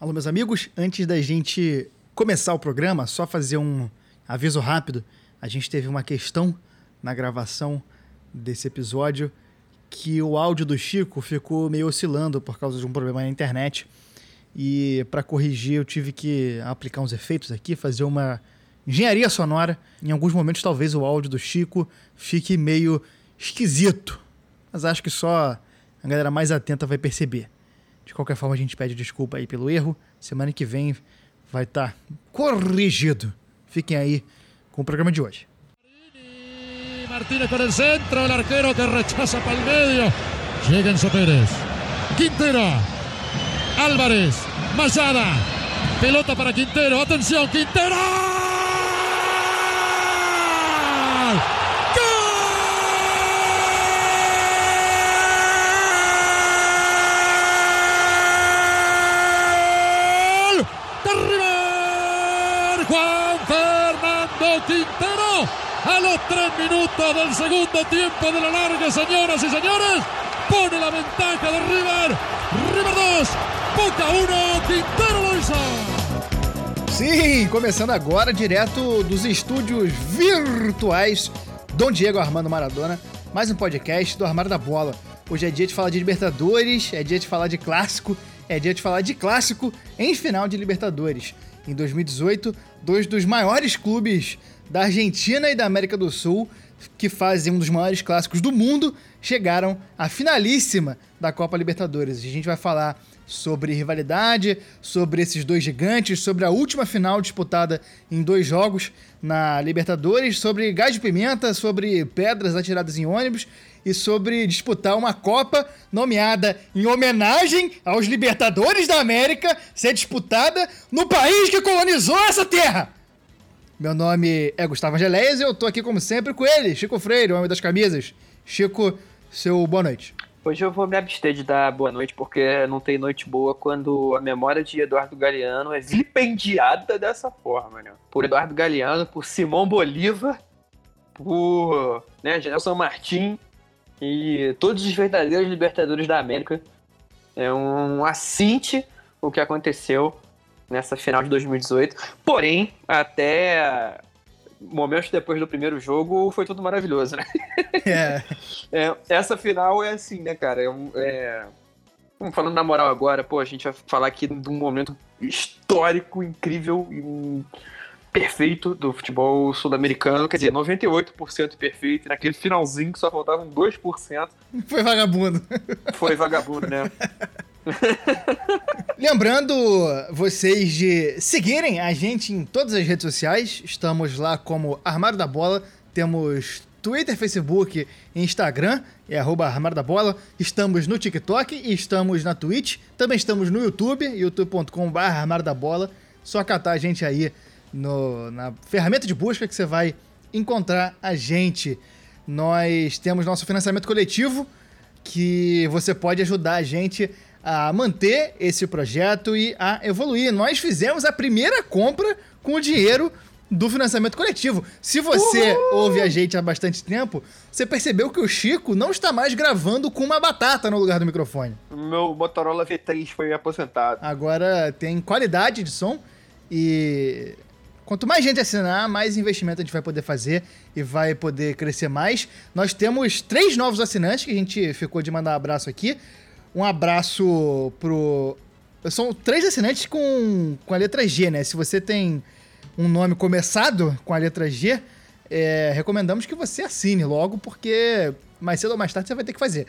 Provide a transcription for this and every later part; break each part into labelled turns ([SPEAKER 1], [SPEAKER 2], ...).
[SPEAKER 1] Alô, meus amigos, antes da gente começar o programa, só fazer um aviso rápido. A gente teve uma questão na gravação desse episódio que o áudio do Chico ficou meio oscilando por causa de um problema na internet. E para corrigir, eu tive que aplicar uns efeitos aqui, fazer uma engenharia sonora. Em alguns momentos, talvez o áudio do Chico fique meio esquisito, mas acho que só a galera mais atenta vai perceber. De qualquer forma, a gente pede desculpa aí pelo erro. Semana que vem vai estar tá corrigido. Fiquem aí com o programa de hoje.
[SPEAKER 2] Martínez com o centro, o arquero que rechaza para o meio. Chega Enzo Pérez. Quintero. Álvarez. Mayada. Pelota para Quintero. Atenção, Quintero. A los tres minutos del segundo tiempo de la larga, señoras y señores. Pone la ventaja de River. River 2, Boca 1, Quintero lo.
[SPEAKER 1] Sim, começando agora direto dos estúdios virtuais Dom Diego Armando Maradona, mais um podcast do Armário da Bola. Hoje é dia de falar de Libertadores, é dia de falar de clássico, é dia de falar de clássico em final de Libertadores. Em 2018, dois dos maiores clubes da Argentina e da América do Sul, que fazem um dos maiores clássicos do mundo, chegaram à finalíssima da Copa Libertadores. A gente vai falar sobre rivalidade, sobre esses dois gigantes, sobre a última final disputada em dois jogos na Libertadores, sobre gás de pimenta, sobre pedras atiradas em ônibus e sobre disputar uma Copa nomeada em homenagem aos Libertadores da América ser disputada no país que colonizou essa terra. Meu nome é Gustavo Angeléias e eu tô aqui, como sempre, com ele, Chico Freire, o homem das camisas. Chico, seu boa noite.
[SPEAKER 3] Hoje eu vou me abster de dar boa noite, porque não tem noite boa quando a memória de Eduardo Galeano é vilipendiada dessa forma, né? Por Eduardo Galeano, por Simão Bolívar, por né, Gelson Martim e todos os verdadeiros libertadores da América. É um assinte o que aconteceu nessa final de 2018. Porém, até momentos depois do primeiro jogo, foi tudo maravilhoso, né? É. é essa final é assim, né, cara? É, é... Falando na moral agora, pô, a gente vai falar aqui de um momento histórico, incrível e um perfeito do futebol sul-americano, quer dizer, 98% perfeito, naquele finalzinho que só faltavam 2%.
[SPEAKER 1] Foi vagabundo.
[SPEAKER 3] Foi vagabundo, né?
[SPEAKER 1] Lembrando vocês de seguirem a gente em todas as redes sociais. Estamos lá como Armário da Bola. Temos Twitter, Facebook Instagram, é arroba Armário da Bola. Estamos no TikTok e estamos na Twitch. Também estamos no YouTube, youtube.com.br Armário da Bola. Só catar a gente aí no, na ferramenta de busca que você vai encontrar a gente. Nós temos nosso financiamento coletivo, que você pode ajudar a gente a manter esse projeto e a evoluir. Nós fizemos a primeira compra com o dinheiro do financiamento coletivo. Se você Uhul! ouve a gente há bastante tempo, você percebeu que o Chico não está mais gravando com uma batata no lugar do microfone.
[SPEAKER 3] Meu Motorola V3 foi aposentado.
[SPEAKER 1] Agora tem qualidade de som e quanto mais gente assinar, mais investimento a gente vai poder fazer e vai poder crescer mais. Nós temos três novos assinantes que a gente ficou de mandar um abraço aqui. Um abraço pro. São três assinantes com, com a letra G, né? Se você tem um nome começado com a letra G, é, recomendamos que você assine logo, porque mais cedo ou mais tarde você vai ter que fazer.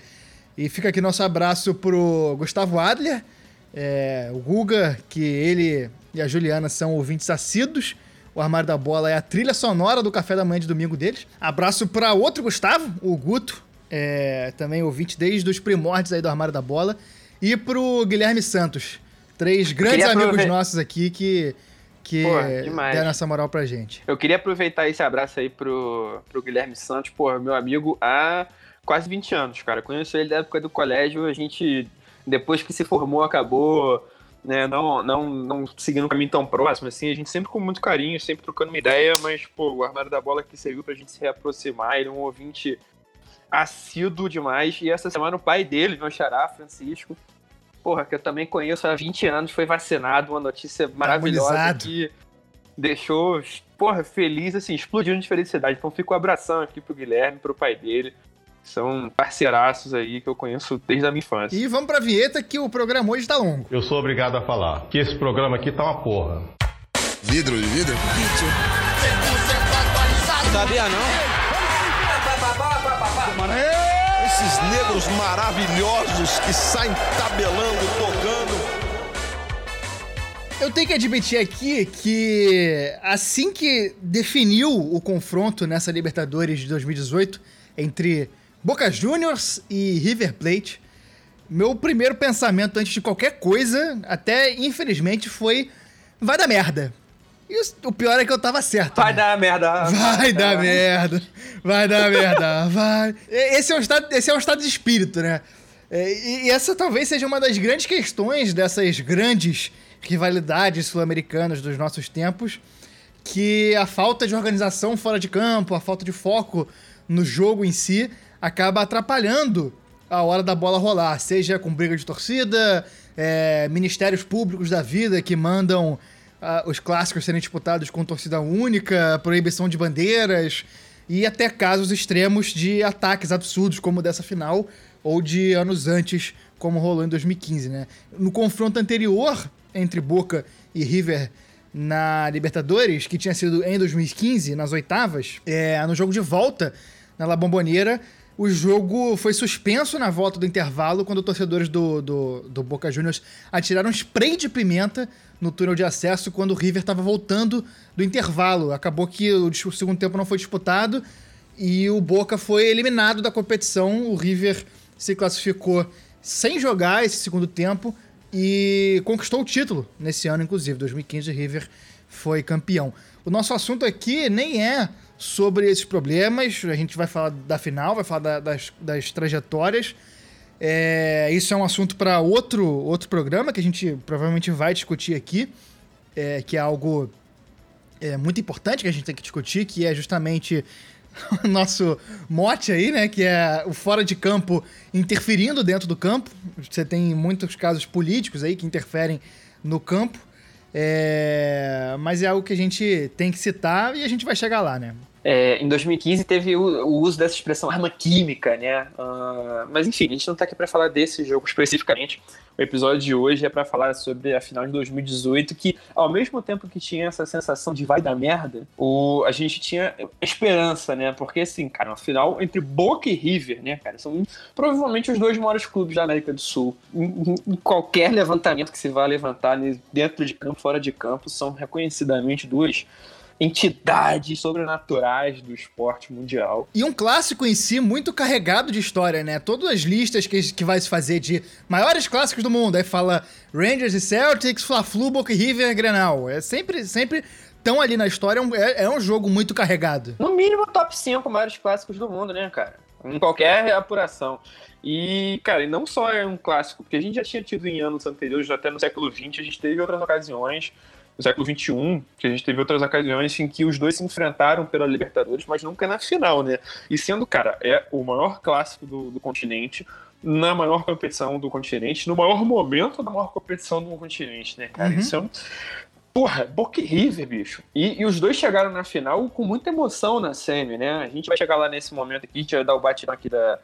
[SPEAKER 1] E fica aqui nosso abraço pro Gustavo Adler, é, o Guga, que ele e a Juliana são ouvintes assíduos. O Armário da Bola é a trilha sonora do café da manhã de domingo deles. Abraço para outro Gustavo, o Guto, é, também ouvinte desde os primórdios aí do Armário da Bola. E pro Guilherme Santos, três grandes amigos nossos aqui que, que Pô, deram essa moral pra gente.
[SPEAKER 3] Eu queria aproveitar esse abraço aí pro, pro Guilherme Santos, pô, meu amigo há quase 20 anos, cara. Conheço ele da época do colégio, a gente, depois que se formou, acabou né, não, não, não seguindo um caminho tão próximo, assim, a gente sempre com muito carinho, sempre trocando uma ideia, mas, pô, o armário da bola que serviu pra gente se reaproximar, ele é um ouvinte assíduo demais. E essa semana o pai dele, meu xará, Francisco, porra, que eu também conheço há 20 anos, foi vacinado, uma notícia maravilhosa que deixou, porra, feliz, assim, explodindo de felicidade. Então fica um abração aqui pro Guilherme, pro pai dele. São parceiraços aí que eu conheço desde a minha infância.
[SPEAKER 1] E vamos pra vinheta que o programa hoje tá longo.
[SPEAKER 4] Eu sou obrigado a falar que esse programa aqui tá uma porra.
[SPEAKER 5] Vidro de vidro?
[SPEAKER 6] Sabia não?
[SPEAKER 5] Esses negros maravilhosos que saem tabelando, tocando.
[SPEAKER 1] Eu tenho que admitir aqui que assim que definiu o confronto nessa Libertadores de 2018 entre Boca Juniors e River Plate, meu primeiro pensamento antes de qualquer coisa, até infelizmente, foi vai dar merda. E o- pior é que eu tava certo.
[SPEAKER 3] Vai
[SPEAKER 1] né?
[SPEAKER 3] dar merda.
[SPEAKER 1] Vai dar merda, vai dar merda, vai. Esse é o estado, esse é o estado de espírito, né? É, E, e essa talvez seja uma das grandes questões dessas grandes rivalidades sul-americanas dos nossos tempos, que a falta de organização fora de campo, a falta de foco no jogo em si, acaba atrapalhando a hora da bola rolar, seja com briga de torcida, é, ministérios públicos da vida que mandam ah, os clássicos serem disputados com torcida única, proibição de bandeiras e até casos extremos de ataques absurdos, como dessa final, ou de anos antes, como rolou em 2015, né? No confronto anterior entre Boca e River na Libertadores, que tinha sido em 2015, nas oitavas, é, no jogo de volta na La Bombonera, o jogo foi suspenso na volta do intervalo quando torcedores do, do, do Boca Juniors atiraram spray de pimenta no túnel de acesso quando o River estava voltando do intervalo. Acabou que o, segundo tempo não foi disputado e o Boca foi eliminado da competição. O River se classificou sem jogar esse segundo tempo e conquistou o título nesse ano, inclusive. 2015, o River foi campeão. O nosso assunto aqui nem é sobre esses problemas, a gente vai falar da final, vai falar da- das, das trajetórias. É, isso é um assunto para outro, outro programa que a gente provavelmente vai discutir aqui, é, que é algo é, muito importante que a gente tem que discutir, que é justamente o nosso mote aí, né? Que é o fora de campo interferindo dentro do campo. Você tem muitos casos políticos aí que interferem no campo. É, mas é algo que a gente tem que citar e a gente vai chegar lá, né?
[SPEAKER 3] É, em 2015 teve o, o uso dessa expressão arma química, né? Ah, mas enfim, a gente não tá aqui para falar desse jogo especificamente. O episódio de hoje é para falar sobre a final de 2018, que ao mesmo tempo que tinha essa sensação de vai dar merda, o, a gente tinha esperança, né? Porque assim, cara, uma final entre Boca e River, né, cara? São provavelmente os dois maiores clubes da América do Sul. Em, em- qualquer levantamento que se vá levantar dentro de campo, fora de campo, são reconhecidamente duas entidades sobrenaturais do esporte mundial.
[SPEAKER 1] E um clássico em si muito carregado de história, né? Todas as listas que, que vai se fazer de maiores clássicos do mundo, aí fala Rangers e Celtics, Fla-Flu, Boca e River, Grenal. É sempre, sempre tão ali na história, é um- é, é um jogo muito carregado.
[SPEAKER 3] No mínimo, top 5 maiores clássicos do mundo, né, cara? Em qualquer apuração. E, cara, e não só é um clássico, porque a gente já tinha tido em anos anteriores, até no século XX, a gente teve outras ocasiões, no século XXI, que a gente teve outras ocasiões em que os dois se enfrentaram pela Libertadores, mas nunca na final, né? E sendo, cara, é o maior clássico do, do continente, na maior competição do continente, no maior momento da maior competição do continente, né, cara?
[SPEAKER 1] Uhum.
[SPEAKER 3] Isso é um. Porra, Boca e River, bicho. E, e os dois chegaram na final com muita emoção na semi, né? A gente vai chegar lá nesse momento aqui, a gente vai dar o batidão aqui da,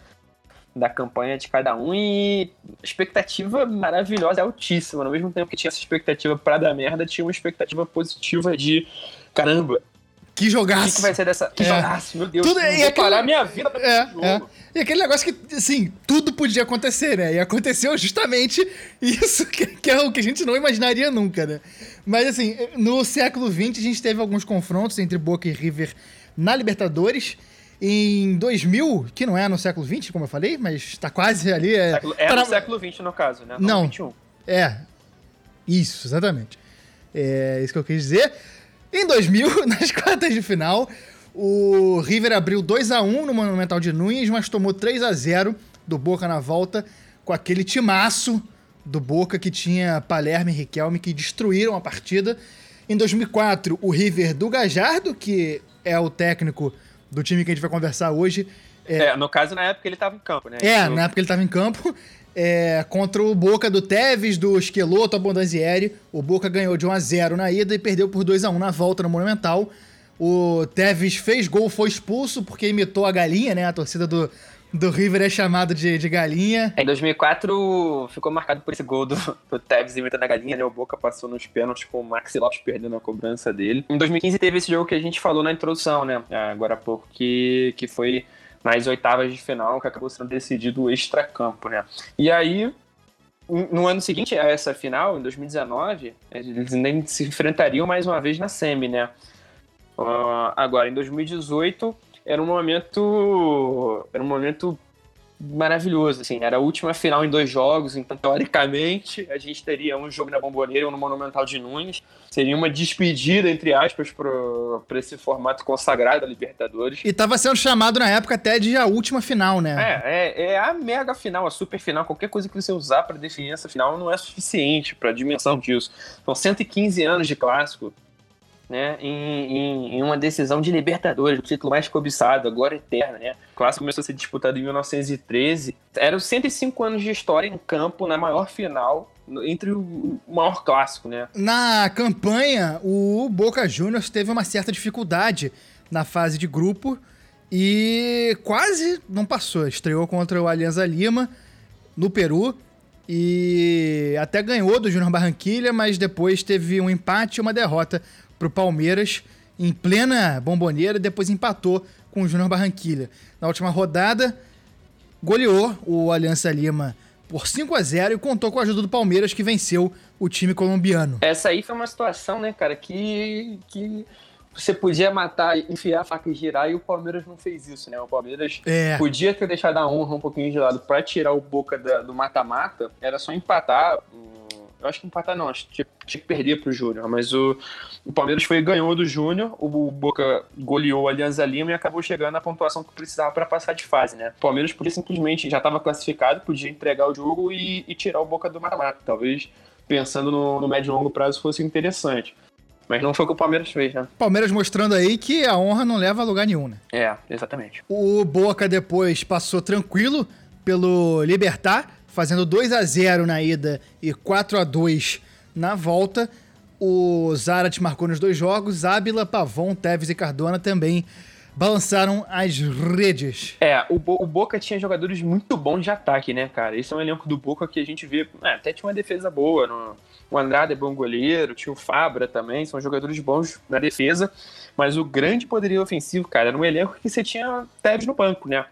[SPEAKER 3] da campanha de cada um e expectativa maravilhosa, altíssima. No mesmo tempo que tinha essa expectativa pra dar merda, tinha uma expectativa positiva de caramba,
[SPEAKER 1] Que
[SPEAKER 3] o
[SPEAKER 1] jogaço!
[SPEAKER 3] que, que vai ser dessa. Que
[SPEAKER 1] É.
[SPEAKER 3] jogaço, meu Deus,
[SPEAKER 1] Tudo-
[SPEAKER 3] não
[SPEAKER 1] e
[SPEAKER 3] vou
[SPEAKER 1] aquele-
[SPEAKER 3] parar minha vida pra
[SPEAKER 1] É, é. E aquele negócio que, assim, tudo podia acontecer, né? E aconteceu justamente isso que, que é o que a gente não imaginaria nunca, né? Mas, assim, no século XX a gente teve alguns confrontos entre Boca e River na Libertadores. Em 2000, que não é no século XX, como eu falei, mas tá quase ali. É,
[SPEAKER 3] Século- É
[SPEAKER 1] tá
[SPEAKER 3] no século XX, no caso, né?
[SPEAKER 1] Não.
[SPEAKER 3] No 21.
[SPEAKER 1] É. Isso, exatamente. É isso que eu quis dizer. Em 2000, nas quartas de final, o River abriu 2 a 1 no Monumental de Nunes, mas tomou 3 a 0 do Boca na volta, com aquele timaço do Boca que tinha Palermo e Riquelme que destruíram a partida. Em 2004, o River do Gajardo, que é o técnico do time que a gente vai conversar hoje,
[SPEAKER 3] É, no caso, na época ele tava em campo, né?
[SPEAKER 1] é,
[SPEAKER 3] Isso-
[SPEAKER 1] na época ele estava em campo. é, contra o Boca do Tevez, do Esqueloto, Abondanzieri. O Boca ganhou de 1 a 0 na ida e perdeu por 2 a 1 na volta no Monumental. O Tevez fez gol, foi expulso porque imitou a galinha, né? A torcida do, do River é chamada de, de galinha.
[SPEAKER 3] Em 2004 ficou marcado por esse gol do, do Tevez imitando a galinha, né? O Boca passou nos pênaltis com o Maxi Lopes perdendo a cobrança dele. Em 2015 teve esse jogo que a gente falou na introdução, né? Agora há pouco, que, que foi nas oitavas de final, que acabou sendo decidido extra-campo, né? E aí, no ano seguinte a essa final, em 2019, eles nem se enfrentariam mais uma vez na semi, né? Uh, agora, em 2018, era um momento. Era um momento maravilhoso, assim. Era a última final em dois jogos, então, teoricamente, a gente teria um jogo na Bomboneira e um no Monumental de Nunes. Seria uma despedida, entre aspas, para esse formato consagrado da Libertadores.
[SPEAKER 1] E tava sendo chamado na época até de a última final, né?
[SPEAKER 3] É, é, é a mega final, a super final. Qualquer coisa que você usar para definir essa final não é suficiente para a dimensão disso. São 115 anos de clássico né, em, em, em, uma decisão de Libertadores, o título mais cobiçado, agora eterna, né? O clássico começou a ser disputado em 1913. Eram 105 anos de história em campo na maior final entre o maior clássico, né?
[SPEAKER 1] Na campanha, o Boca Juniors teve uma certa dificuldade na fase de grupo e quase não passou. Estreou contra o Alianza Lima no Peru e até ganhou do Júnior Barranquilha, mas depois teve um empate e uma derrota para o Palmeiras em plena bomboneira, depois empatou com o Júnior Barranquilha. Na última rodada, goleou o Aliança Lima por 5 a 0 e contou com a ajuda do Palmeiras, que venceu o time colombiano.
[SPEAKER 3] Essa aí foi uma situação, né, cara, que, que você podia matar, enfiar a faca e girar, e o Palmeiras não fez isso, né? O Palmeiras é. podia ter deixado a honra um pouquinho de lado para tirar o Boca da, do mata-mata, era só empatar eu acho que empatar não, acho que tinha, tinha que perder pro Júnior, mas o, o Palmeiras foi ganhou do Júnior, o, Boca goleou a Alianza Lima e acabou chegando à pontuação que precisava para passar de fase, né? O Palmeiras podia simplesmente, já estava classificado, podia entregar o jogo e, e tirar o Boca do mata-mata. Talvez, pensando no, no médio e longo prazo, fosse interessante. Mas não foi o que o Palmeiras fez, né?
[SPEAKER 1] Palmeiras mostrando aí que a honra não leva a lugar nenhum, né?
[SPEAKER 3] É, exatamente.
[SPEAKER 1] O Boca depois passou tranquilo pelo Libertar, fazendo 2 a 0 na ida e 4 a 2 na volta. O Zarat marcou nos dois jogos, Ábila, Pavon, Teves e Cardona também balançaram as redes.
[SPEAKER 3] É, o, Bo o, Boca tinha jogadores muito bons de ataque, né, cara? Esse é um elenco do Boca que a gente vê. É, até tinha uma defesa boa. No, o Andrade é bom goleiro, tinha o Fabra também, são jogadores bons na defesa. Mas o grande poderio ofensivo, cara, era um elenco que você tinha Teves no banco, né?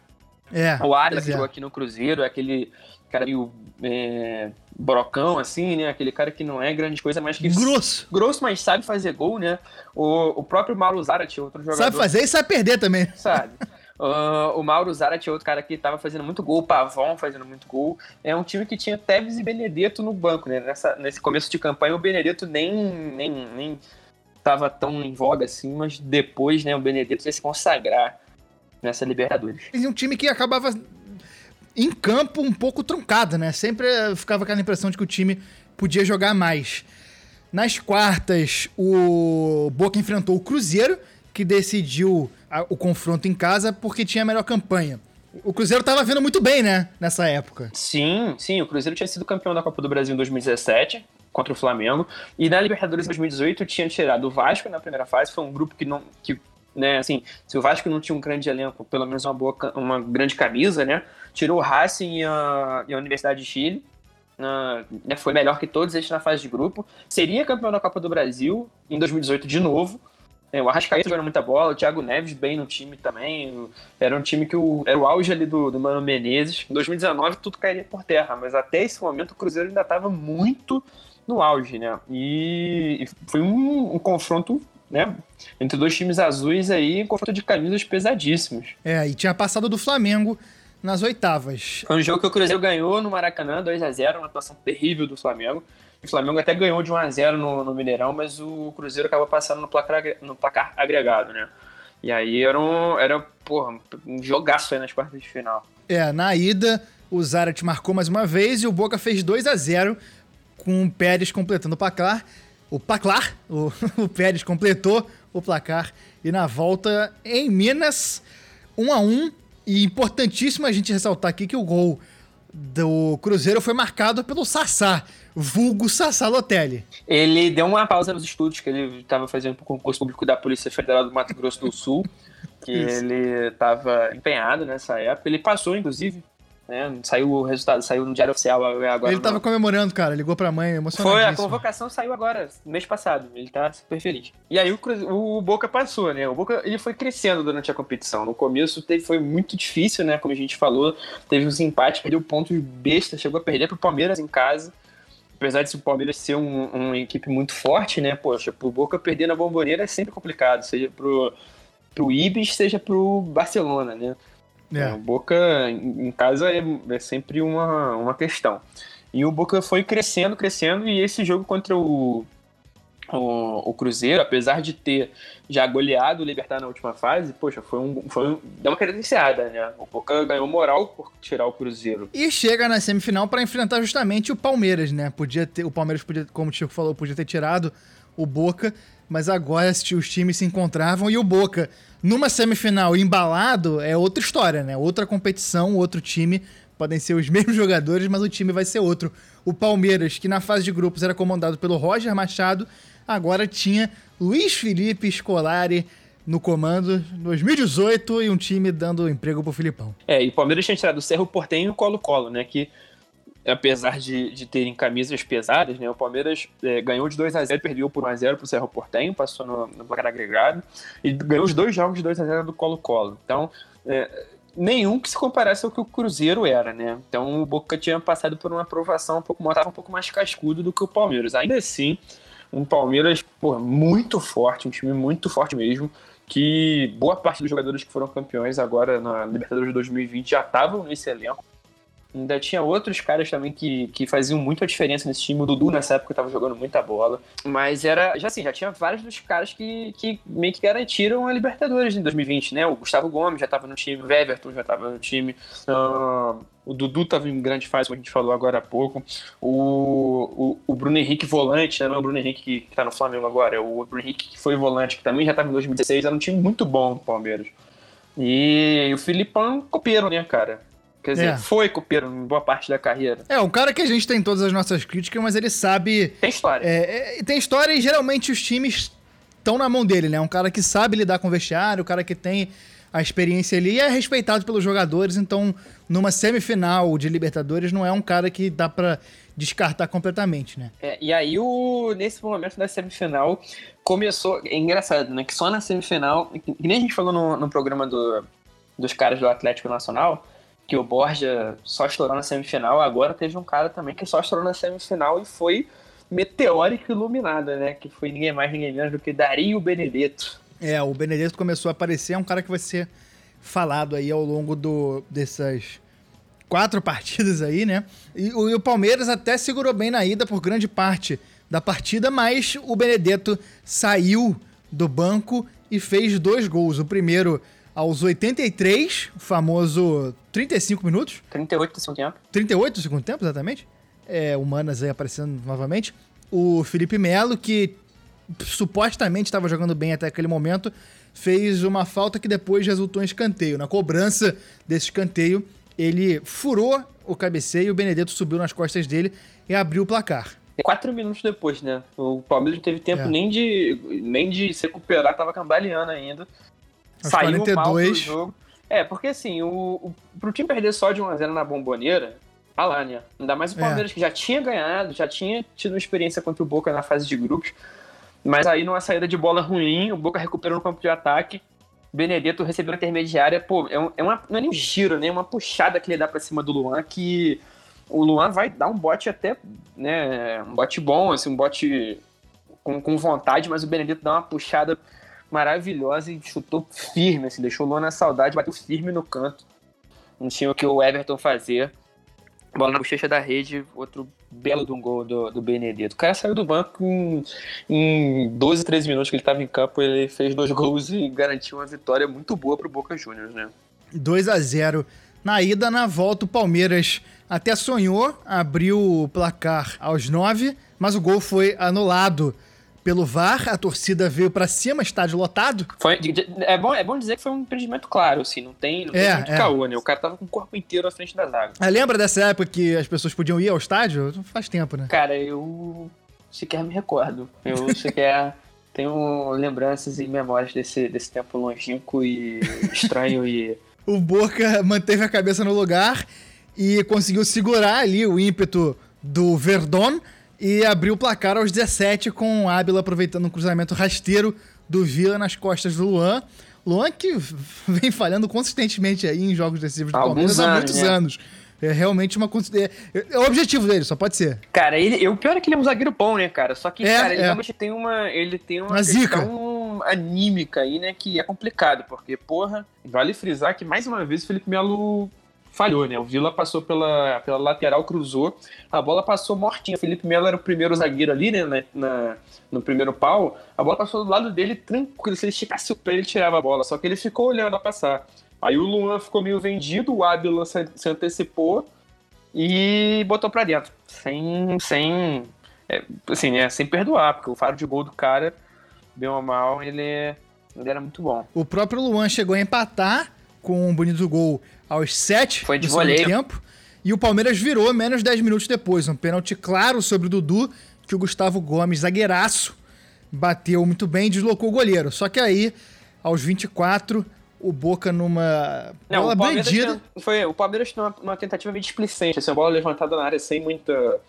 [SPEAKER 1] É.
[SPEAKER 3] O Arias que é. jogou aqui no Cruzeiro, é aquele cara meio é, brocão, assim, né? Aquele cara que não é grande coisa, mas que.
[SPEAKER 1] Grosso!
[SPEAKER 3] Grosso, mas sabe fazer gol, né? O, o próprio Mauro Zarat, outro jogador.
[SPEAKER 1] Sabe fazer e sabe perder também.
[SPEAKER 3] Sabe. Uh, o Mauro Zarat, outro cara que estava fazendo muito gol, o Pavão fazendo muito gol. É um time que tinha Tevez e Benedetto no banco, né? Nessa, nesse começo de campanha, o Benedetto nem, nem, nem tava tão em voga assim, mas depois, né, o Benedetto ia se consagrar nessa Libertadores.
[SPEAKER 1] E um time que acabava em campo um pouco truncada, né? Sempre ficava aquela impressão de que o time podia jogar mais. Nas quartas, o Boca enfrentou o Cruzeiro, que decidiu o confronto em casa porque tinha a melhor campanha. O Cruzeiro estava vindo muito bem, né? Nessa época.
[SPEAKER 3] Sim, sim. O Cruzeiro tinha sido campeão da Copa do Brasil em 2017 contra o Flamengo. E na Libertadores 2018 tinha tirado o Vasco na primeira fase. Foi um grupo que não. Que, né, assim, se o Vasco não tinha um grande elenco, pelo menos uma boa, uma grande camisa, né? tirou o Racing e a, e a Universidade de Chile. Né, foi melhor que todos eles na fase de grupo. Seria campeão da Copa do Brasil em 2018 de novo. É, o Arrascaeta jogando muita bola, o Thiago Neves bem no time também. Era um time que o, era o auge ali do, do Mano Menezes. Em 2019 tudo cairia por terra, mas até esse momento o Cruzeiro ainda estava muito no auge, né? E, e foi um, um confronto né? Entre dois times azuis aí, confronto de camisas pesadíssimos.
[SPEAKER 1] É, e tinha passado do Flamengo nas oitavas.
[SPEAKER 3] Foi um jogo que o Cruzeiro ganhou no Maracanã, 2 a 0 uma atuação terrível do Flamengo. O Flamengo até ganhou de 1 a 0 no, no Mineirão, mas o Cruzeiro acabou passando no placar, no placar agregado, né? E aí era um, era, porra, um jogaço aí nas quartas de final.
[SPEAKER 1] É, na ida, o Zarat marcou mais uma vez e o Boca fez 2 a 0 com o Pérez completando o placar. O placar, o, o Pérez completou o placar e na volta em Minas, 1 a 1 e importantíssimo a gente ressaltar aqui que o gol do Cruzeiro foi marcado pelo Sassá, vulgo Sassá Lotelli.
[SPEAKER 3] Ele deu uma pausa nos estudos que ele estava fazendo para o concurso público da Polícia Federal do Mato Grosso do Sul, que Isso. ele estava empenhado nessa época. Ele passou, inclusive, né? Saiu o resultado, saiu no Diário Oficial agora.
[SPEAKER 1] Ele tava comemorando, cara, ligou pra mãe, emocionado.
[SPEAKER 3] Foi, a convocação saiu agora, mês passado. Ele tá super feliz. E aí o, o Boca passou, né? O Boca ele foi crescendo durante a competição. No começo teve, foi muito difícil, né? Como a gente falou, teve uns empates, perdeu pontos besta, chegou a perder pro Palmeiras em casa. Apesar de o Palmeiras ser um, uma equipe muito forte, né? Poxa, pro Boca perder na bomboneira é sempre complicado, seja pro, pro Ibis, seja pro Barcelona, né? É. O Boca em casa é, é sempre uma, uma questão. E o Boca foi crescendo, crescendo, e esse jogo contra o, o, o, Cruzeiro, apesar de ter já goleado o Libertar na última fase, poxa, foi um, foi um, deu uma credenciada, né? O Boca ganhou moral por tirar o Cruzeiro.
[SPEAKER 1] E chega na semifinal para enfrentar justamente o Palmeiras, né? Podia ter, o Palmeiras podia, como o Chico falou, podia ter tirado o Boca, mas agora os times se encontravam e o Boca numa semifinal embalado é outra história, né? Outra competição, outro time. Podem ser os mesmos jogadores, mas o time vai ser outro. O Palmeiras, que na fase de grupos era comandado pelo Roger Machado, agora tinha Luiz Felipe Scolari no comando 2018 e um time dando emprego pro Filipão.
[SPEAKER 3] É, e o Palmeiras tinha tirado o Cerro Portenho e o Colo-Colo, né? Que apesar de, de terem camisas pesadas, né, o Palmeiras é, ganhou de 2 a 0 perdeu por 1x0 pro Cerro Portenho, passou no, no placar agregado, e ganhou os dois jogos de 2 a 0 do Colo-Colo. Então, é, nenhum que se comparasse ao que o Cruzeiro era, né? Então o Boca tinha passado por uma aprovação um pouco, um pouco mais cascudo do que o Palmeiras. Ainda assim, um Palmeiras muito forte, um time muito forte mesmo, que boa parte dos jogadores que foram campeões agora na Libertadores de 2020 já estavam nesse elenco. Ainda tinha outros caras também que, que faziam muita diferença nesse time. O Dudu nessa época estava jogando muita bola. Mas era, já assim, já tinha vários dos caras que, que meio que garantiram a Libertadores em 2020, né? O Gustavo Gomes já estava no time, o Everton já estava no time. Uh, o Dudu estava em grande fase, como a gente falou agora há pouco. O, o, o Bruno Henrique volante, né? não é o Bruno Henrique que está no Flamengo agora, é o Bruno Henrique que foi volante, que também já estava em 2016. Era um time muito bom no Palmeiras. E, o Filipão copeiro, né, cara? Quer dizer, é. foi copeiro em boa parte da carreira.
[SPEAKER 1] É, um cara que a gente tem todas as nossas críticas, mas ele sabe.
[SPEAKER 3] Tem história.
[SPEAKER 1] É, é, tem história e geralmente os times estão na mão dele, né? Um cara que sabe lidar com o vestiário, um cara que tem a experiência ali e é respeitado pelos jogadores. Então, numa semifinal de Libertadores, não é um cara que dá para descartar completamente, né?
[SPEAKER 3] É, e aí, o, nesse momento da semifinal, começou. É engraçado, né? Que só na semifinal, que nem a gente falou no, no programa do, dos caras do Atlético Nacional que o Borja só estourou na semifinal, agora teve um cara também que só estourou na semifinal e foi meteórico iluminada, né? Que foi ninguém mais, ninguém menos do que Dario Benedetto.
[SPEAKER 1] É, o Benedetto começou a aparecer, é um cara que vai ser falado aí ao longo do, dessas quatro partidas aí, né? E, e o Palmeiras até segurou bem na ida por grande parte da partida, mas o Benedetto saiu do banco e fez dois gols. O primeiro aos 83, o famoso 35 minutos.
[SPEAKER 3] 38 do segundo tempo.
[SPEAKER 1] 38 do segundo tempo, exatamente. É, Humanas aí aparecendo novamente. O Felipe Melo, que supostamente estava jogando bem até aquele momento, fez uma falta que depois resultou em escanteio. Na cobrança desse escanteio, ele furou o cabeceio, o Benedetto subiu nas costas dele e abriu o placar.
[SPEAKER 3] Quatro minutos depois, né? O Palmeiras não teve tempo é. nem, de, nem de se recuperar, tava cambaleando ainda.
[SPEAKER 1] Aos saiu 42. mal jogo.
[SPEAKER 3] É, porque assim, o, o, pro time perder só de 1x0 na bomboneira, tá lá, né? Ainda mais o é. Palmeiras é. que já tinha ganhado, já tinha tido uma experiência contra o Boca na fase de grupos. Mas aí numa saída de bola ruim, o Boca recuperou no campo de ataque. Benedetto recebeu a intermediária, pô, é, um, é uma, não é nem um giro, né? É uma puxada que ele dá pra cima do Luan que o Luan vai dar um bote até, né? Um bote bom, assim, um bote com, com vontade, mas o Benedetto dá uma puxada maravilhosa e chutou firme, assim, deixou o Luan na saudade, bateu firme no canto. Não tinha o que o Everton fazer. Bola na bochecha da rede, outro belo de um gol do, do Benedetto. O cara saiu do banco em, em 12, 13 minutos que ele estava em campo, ele fez dois gols e garantiu uma vitória muito boa para o Boca Juniors, né?
[SPEAKER 1] 2 a 0 Na ida, na volta, o Palmeiras até sonhou, abriu o placar aos 9, mas o gol foi anulado pelo VAR, a torcida veio pra cima, estádio lotado.
[SPEAKER 3] Foi, é, bom, é bom dizer que foi um empreendimento claro, assim, não tem, não tem
[SPEAKER 1] É,
[SPEAKER 3] muito
[SPEAKER 1] é.
[SPEAKER 3] caô, né? O cara tava com o corpo inteiro à frente da zaga.
[SPEAKER 1] Ah, lembra dessa época que as pessoas podiam ir ao estádio? Faz tempo, né?
[SPEAKER 3] Cara, eu sequer me recordo. Eu sequer tenho lembranças e memórias desse, desse tempo longínquo e estranho e.
[SPEAKER 1] O Boca manteve a cabeça no lugar e conseguiu segurar ali o ímpeto do Verdon e abriu o placar aos 17 com o Ábila aproveitando um cruzamento rasteiro do Vila nas costas do Luan. Luan que vem falhando consistentemente aí em jogos decisivos do Palmeiras há muitos
[SPEAKER 3] né?
[SPEAKER 1] anos. É realmente uma... É, é o objetivo dele, só pode ser.
[SPEAKER 3] Cara, ele, o pior é que ele é um zagueiro bom, né, cara? Só que,
[SPEAKER 1] É,
[SPEAKER 3] cara, ele
[SPEAKER 1] é.
[SPEAKER 3] realmente tem uma. Ele tem uma,
[SPEAKER 1] Uma zica.
[SPEAKER 3] questão anímica aí, né? Que é complicado, porque, porra, vale frisar que mais uma vez o Felipe Melo falhou, né? O Vila passou pela, pela lateral, cruzou, a bola passou mortinha. O Felipe Melo era o primeiro zagueiro ali, né? Na, na- no primeiro pau, a bola passou do lado dele tranquilo. Se ele esticasse o pé, ele tirava a bola. Só que ele ficou olhando a passar. Aí o Luan ficou meio vendido, o Ábila se, se antecipou e botou pra dentro. Sem. sem é, assim, né? Sem perdoar, porque o faro de gol do cara, bem ou mal, ele, ele era muito bom.
[SPEAKER 1] O próprio Luan chegou a empatar com um bonito gol aos 7
[SPEAKER 3] Foi de
[SPEAKER 1] do segundo
[SPEAKER 3] voleio.
[SPEAKER 1] tempo. E o Palmeiras virou menos 10 minutos depois. Um pênalti claro sobre o Dudu, que o Gustavo Gomes, zagueiraço, bateu muito bem e deslocou o goleiro. Só que aí, aos 24, o Boca numa
[SPEAKER 3] Não,
[SPEAKER 1] bola
[SPEAKER 3] o Palmeiras,
[SPEAKER 1] bandida.
[SPEAKER 3] foi, o Palmeiras tem uma, uma tentativa meio displicente, assim, a bola levantada na área sem muita,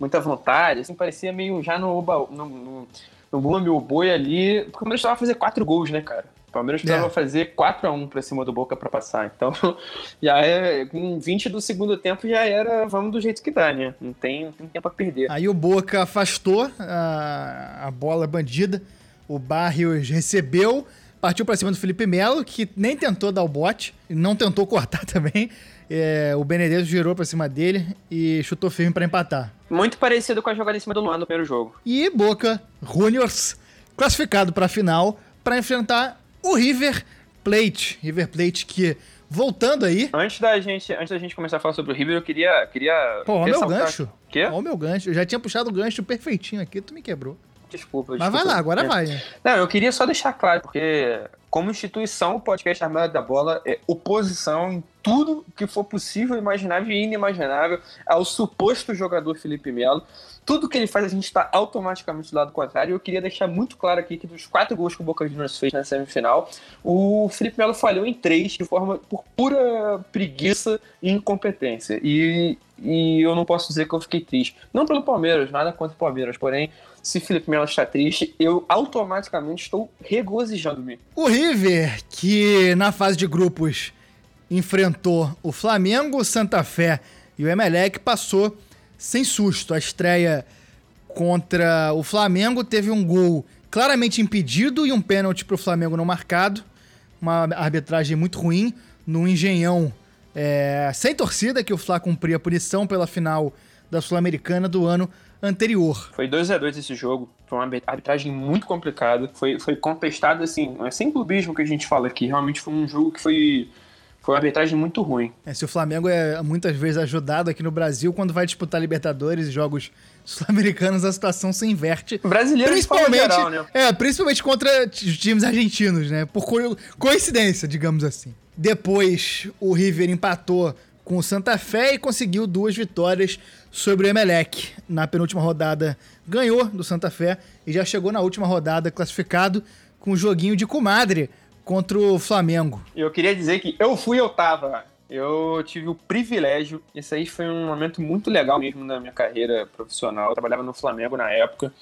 [SPEAKER 3] muita vontade, assim, parecia meio já no, no, no, no meu boi ali, porque o Palmeiras precisava fazer quatro gols, né, cara? O Palmeiras precisava
[SPEAKER 1] É.
[SPEAKER 3] fazer 4x1 pra cima do Boca pra passar, então já é, com 20 do segundo tempo já era, vamos do jeito que dá, né? Não tem, não tem tempo a perder.
[SPEAKER 1] Aí o Boca afastou a, a bola bandida. O Barrios recebeu, partiu pra cima do Felipe Melo, que nem tentou dar o bote, não tentou cortar também. É, o Benedetto girou pra cima dele e chutou firme pra empatar.
[SPEAKER 3] Muito parecido com a jogada em cima do Luan no primeiro jogo.
[SPEAKER 1] E Boca Juniors classificado pra final pra enfrentar o River Plate. River Plate que voltando aí,
[SPEAKER 3] Antes da gente, antes da gente começar a falar sobre o River, eu queria, queria
[SPEAKER 1] pô, olha o meu gancho.
[SPEAKER 3] Quê?
[SPEAKER 1] Olha o meu gancho. Eu já tinha puxado o gancho perfeitinho aqui, tu me quebrou.
[SPEAKER 3] Desculpa,
[SPEAKER 1] Mas vai
[SPEAKER 3] desculpa.
[SPEAKER 1] lá, agora
[SPEAKER 3] É.
[SPEAKER 1] vai. né?
[SPEAKER 3] Não, eu queria só deixar claro, porque como instituição, o podcast Armada da Bola é oposição em tudo que for possível, imaginável e inimaginável ao suposto jogador Felipe Melo. Tudo que ele faz, a gente está automaticamente do lado contrário. Eu queria deixar muito claro aqui que dos quatro gols que o Boca Juniors fez na semifinal, o Felipe Melo falhou em três de forma por pura preguiça e incompetência. E, e eu não posso dizer que eu fiquei triste. Não pelo Palmeiras, nada contra o Palmeiras, porém, se Felipe Melo está triste, eu automaticamente estou regozijando-me.
[SPEAKER 1] O River, que na fase de grupos enfrentou o Flamengo, Santa Fé e o Emelec, passou sem susto. A estreia contra o Flamengo teve um gol claramente impedido e um pênalti para o Flamengo não marcado. Uma arbitragem muito ruim no Engenhão é, sem torcida, que o Fla cumpria a punição pela final da Sul-Americana do ano anterior.
[SPEAKER 3] Foi 2 a 2 esse jogo, foi uma arbitragem muito complicada, foi, foi contestado assim, é sem clubismo que a gente fala aqui, realmente foi um jogo que foi, foi uma arbitragem muito ruim.
[SPEAKER 1] É, se o Flamengo é muitas vezes ajudado aqui no Brasil, quando vai disputar Libertadores e jogos sul-americanos, a situação se inverte.
[SPEAKER 3] Brasileiro
[SPEAKER 1] Principalmente,
[SPEAKER 3] geral, né?
[SPEAKER 1] é, principalmente contra times argentinos, né? Por co- coincidência, digamos assim. Depois, o River empatou com o Santa Fé e conseguiu duas vitórias sobre o Emelec. Na penúltima rodada, ganhou do Santa Fé e já chegou na última rodada classificado com o joguinho de comadre contra o Flamengo.
[SPEAKER 3] Eu queria dizer que eu fui, eu tava. Eu tive o privilégio, esse aí foi um momento muito legal mesmo na minha carreira profissional. Eu trabalhava no Flamengo na época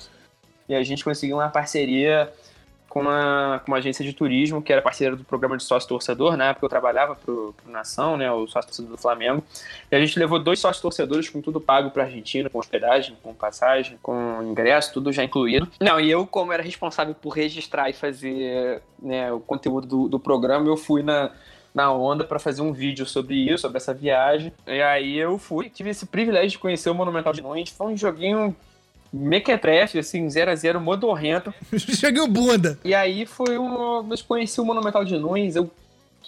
[SPEAKER 3] e a gente conseguiu uma parceria com uma, com uma agência de turismo que era parceira do programa de sócio torcedor. Na época eu trabalhava pro, pro Nação, né, o sócio torcedor do Flamengo. E a gente levou dois sócios torcedores com tudo pago pra Argentina, com hospedagem, com passagem, com ingresso, tudo já incluído. Não, e eu, como era responsável por registrar e fazer né, o conteúdo do, do programa, eu fui na, na onda para fazer um vídeo sobre isso, sobre essa viagem. E aí eu fui, tive esse privilégio de conhecer o Monumental de Nunes. Foi um joguinho mequetrefe, assim, 0 a 0 modorrento.
[SPEAKER 1] Joguinho bunda.
[SPEAKER 3] E aí foi um. Eu conheci o Monumental de Nunes, eu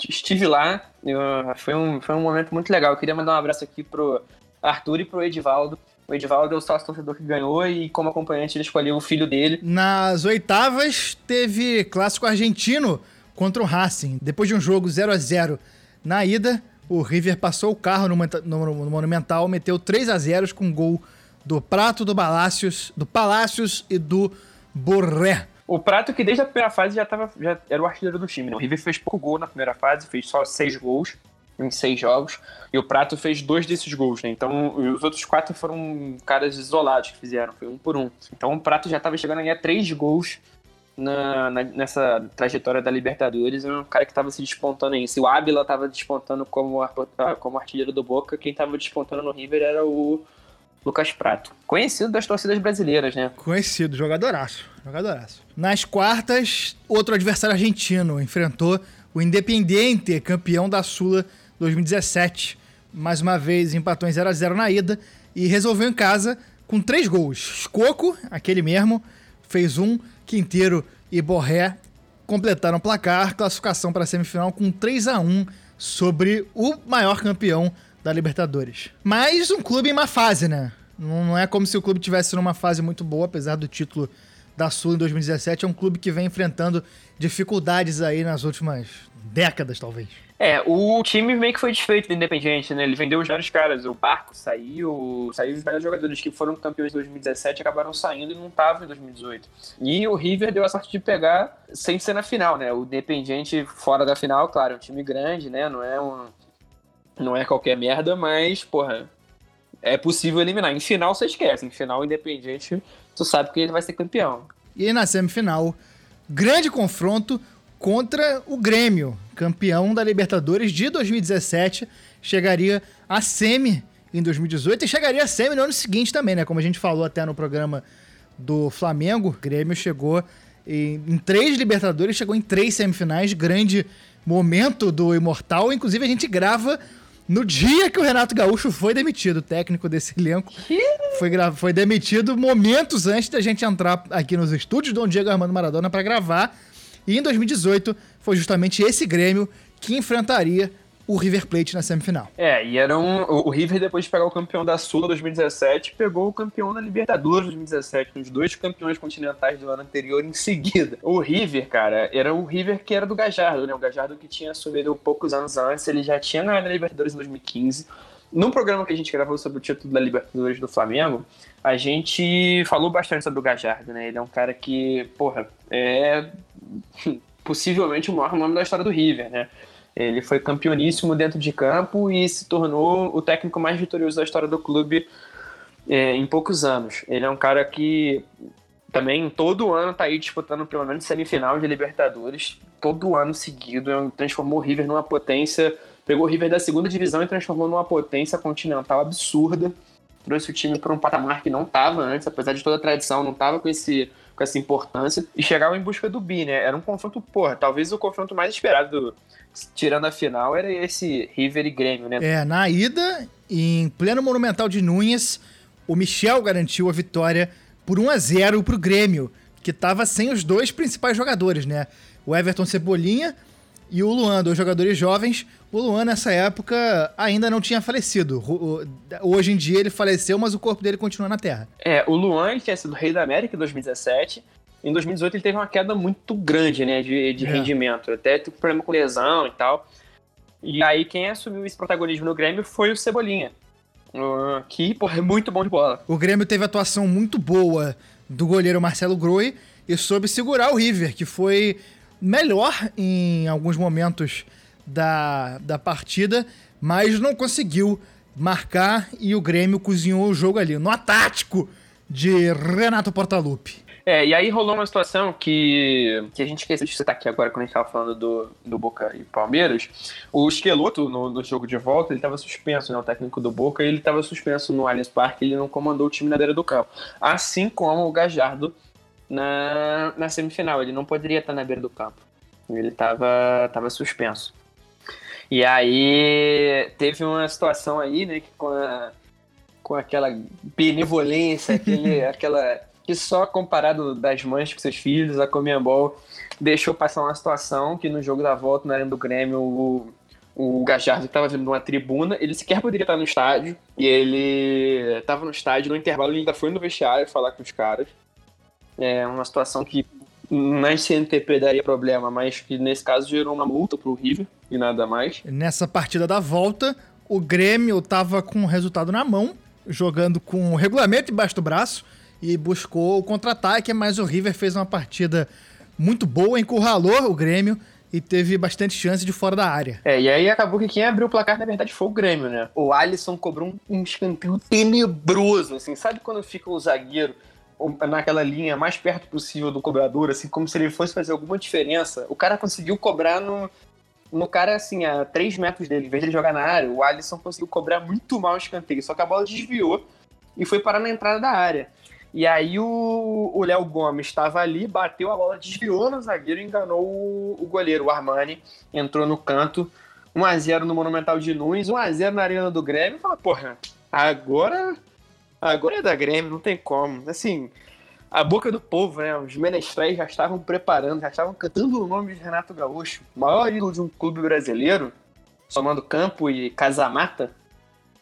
[SPEAKER 3] estive lá. eu- foi, um, foi um momento muito legal. Eu queria mandar um abraço aqui pro Arthur e pro Edivaldo, O Edivaldo é o sócio torcedor que ganhou e, como acompanhante, ele escolheu o filho dele.
[SPEAKER 1] Nas oitavas, teve clássico argentino contra o Racing. Depois de um jogo 0 a 0 na ida, o River passou o carro no, no, no Monumental, meteu 3 a 0 com gol do Prato, do Palácios, do Palácios e do Borré.
[SPEAKER 3] O Prato que desde a primeira fase já, tava, já era o artilheiro do time. Né? O River fez pouco gol na primeira fase, fez só seis gols em seis jogos. E o Prato fez dois desses gols, né? Então os outros quatro foram caras isolados que fizeram, foi um por um. Então o Prato já estava chegando a ganhar três gols na, na, nessa trajetória da Libertadores. É um cara que estava se despontando aí. Se o Ábila estava despontando como, como artilheiro do Boca, quem estava despontando no River era o Lucas Prato. Conhecido das torcidas brasileiras, né?
[SPEAKER 1] Conhecido, jogadoraço. Jogadoraço. Nas quartas, outro adversário argentino enfrentou o Independiente, campeão da Sula 2017. Mais uma vez empatou em 0 a 0 na ida e resolveu em casa com três gols. Escoco, aquele mesmo, fez um, Quinteiro e Borré completaram o placar, classificação para a semifinal com 3 a 1 sobre o maior campeão da Libertadores. Mas um clube em má fase, né? Não é como se o clube tivesse numa fase muito boa, apesar do título da Sul em 2017. É um clube que vem enfrentando dificuldades aí nas últimas décadas, talvez.
[SPEAKER 3] É, o time meio que foi desfeito do Independiente, né? Ele vendeu os vários caras. O Barco saiu, saiu os vários jogadores que foram campeões em 2017 acabaram saindo e não estavam em 2018. E o River deu a sorte de pegar sem ser na final, né? O Independiente fora da final, claro, é um time grande, né? Não é um não é qualquer merda, mas, porra, é possível eliminar. Em final você esquece, em final independente, tu sabe que ele vai ser campeão.
[SPEAKER 1] E na semifinal, grande confronto contra o Grêmio, campeão da Libertadores de 2017, chegaria a semi em 2018 e chegaria a semi no ano seguinte também, né? Como a gente falou até no programa do Flamengo, o Grêmio chegou em, em três Libertadores, chegou em três semifinais, grande momento do Imortal. Inclusive, a gente grava no dia que o Renato Gaúcho foi demitido, o técnico desse elenco, foi, foi demitido momentos antes da gente entrar aqui nos estúdios do Diego Armando Maradona para gravar. E em 2018 foi justamente esse Grêmio que enfrentaria o River Plate na semifinal.
[SPEAKER 3] É, e era um, o River, depois de pegar o campeão da Sula 2017, pegou o campeão da Libertadores 2017, os dois campeões continentais do ano anterior em seguida. O River, cara, era o River que era do Gajardo, né? O Gajardo que tinha assumido poucos anos antes, ele já tinha ganhado a Libertadores em 2015. No programa que a gente gravou sobre o título da Libertadores do Flamengo, a gente falou bastante sobre o Gajardo, né? Ele é um cara que, porra, é possivelmente o maior nome da história do River, né? Ele foi campeoníssimo dentro de campo e se tornou o técnico mais vitorioso da história do clube é, em poucos anos. Ele é um cara que também todo ano está aí disputando pelo menos semifinal de Libertadores, todo ano seguido, é transformou o River numa potência, pegou o River da segunda divisão e transformou numa potência continental absurda, trouxe o time para um patamar que não estava antes, apesar de toda a tradição, não estava com esse com essa importância e chegava em busca do bi, né? Era um confronto, porra, talvez o confronto mais esperado tirando a final, era esse River e Grêmio, né?
[SPEAKER 1] É, na ida, em pleno Monumental de Núñez, o Michel garantiu a vitória por 1 a 0 pro Grêmio, que estava sem os dois principais jogadores, né? O Everton Cebolinha e o Luan, dois jogadores jovens. O Luan, nessa época, ainda não tinha falecido. Hoje em dia ele faleceu, mas o corpo dele continua na Terra.
[SPEAKER 3] É, o Luan tinha sido rei da América em 2017 em 2018 ele teve uma queda muito grande, né, de, de é. rendimento. Até teve problema com lesão e tal. E aí quem assumiu esse protagonismo no Grêmio foi o Cebolinha. Que, porra, é muito bom de bola.
[SPEAKER 1] O Grêmio teve atuação muito boa do goleiro Marcelo Groi e soube segurar o River, que foi melhor em alguns momentos da, da partida, mas não conseguiu marcar e o Grêmio cozinhou o jogo ali, no tático de Renato Portaluppi.
[SPEAKER 3] É, e aí rolou uma situação que, que a gente esqueceu de citar aqui agora quando a gente tava falando do, do Boca e Palmeiras. O Esqueloto, no, no jogo de volta, ele tava suspenso, né? O técnico do Boca, ele tava suspenso no Allianz Parque, ele não comandou o time na beira do campo. Assim como o Gajardo na, na semifinal, ele não poderia estar na beira do campo. Ele tava, tava suspenso. E aí teve uma situação aí, né, que com, a, com aquela benevolência, aquele, aquela que só comparado das mães com seus filhos, a Comembol deixou passar uma situação que no jogo da volta, na Arena do Grêmio, o, o Gajardo estava vindo de uma tribuna, ele sequer poderia estar no estádio, e ele estava no estádio, no intervalo ele ainda foi no vestiário falar com os caras. É uma situação que na CNTP daria problema, mas que nesse caso gerou uma multa pro River e nada mais.
[SPEAKER 1] Nessa partida da volta, o Grêmio estava com o resultado na mão, jogando com o regulamento embaixo do braço e buscou o contra-ataque, mas o River fez uma partida muito boa, encurralou o Grêmio e teve bastante chance de fora da área.
[SPEAKER 3] É, e aí acabou que quem abriu o placar, na verdade, foi o Grêmio, né? O Alisson cobrou um, um escanteio tenebroso, assim. Sabe quando fica o zagueiro naquela linha mais perto possível do cobrador, assim, como se ele fosse fazer alguma diferença? O cara conseguiu cobrar no, no cara, assim, a 3 metros dele. Em vez de ele jogar na área, o Alisson conseguiu cobrar muito mal o escanteio. Só que a bola desviou e foi parar na entrada da área. E aí o Léo Gomes estava ali, bateu a bola, desviou no zagueiro e enganou o, o goleiro, o Armani. Entrou no canto, 1x0 no Monumental de Nunes, 1x0 na Arena do Grêmio. Fala, porra, agora, agora é da Grêmio, não tem como. Assim, a boca do povo, né? Os menestréis já estavam preparando, já estavam cantando o nome de Renato Gaúcho, maior ídolo de um clube brasileiro, somando Campo e Casamata.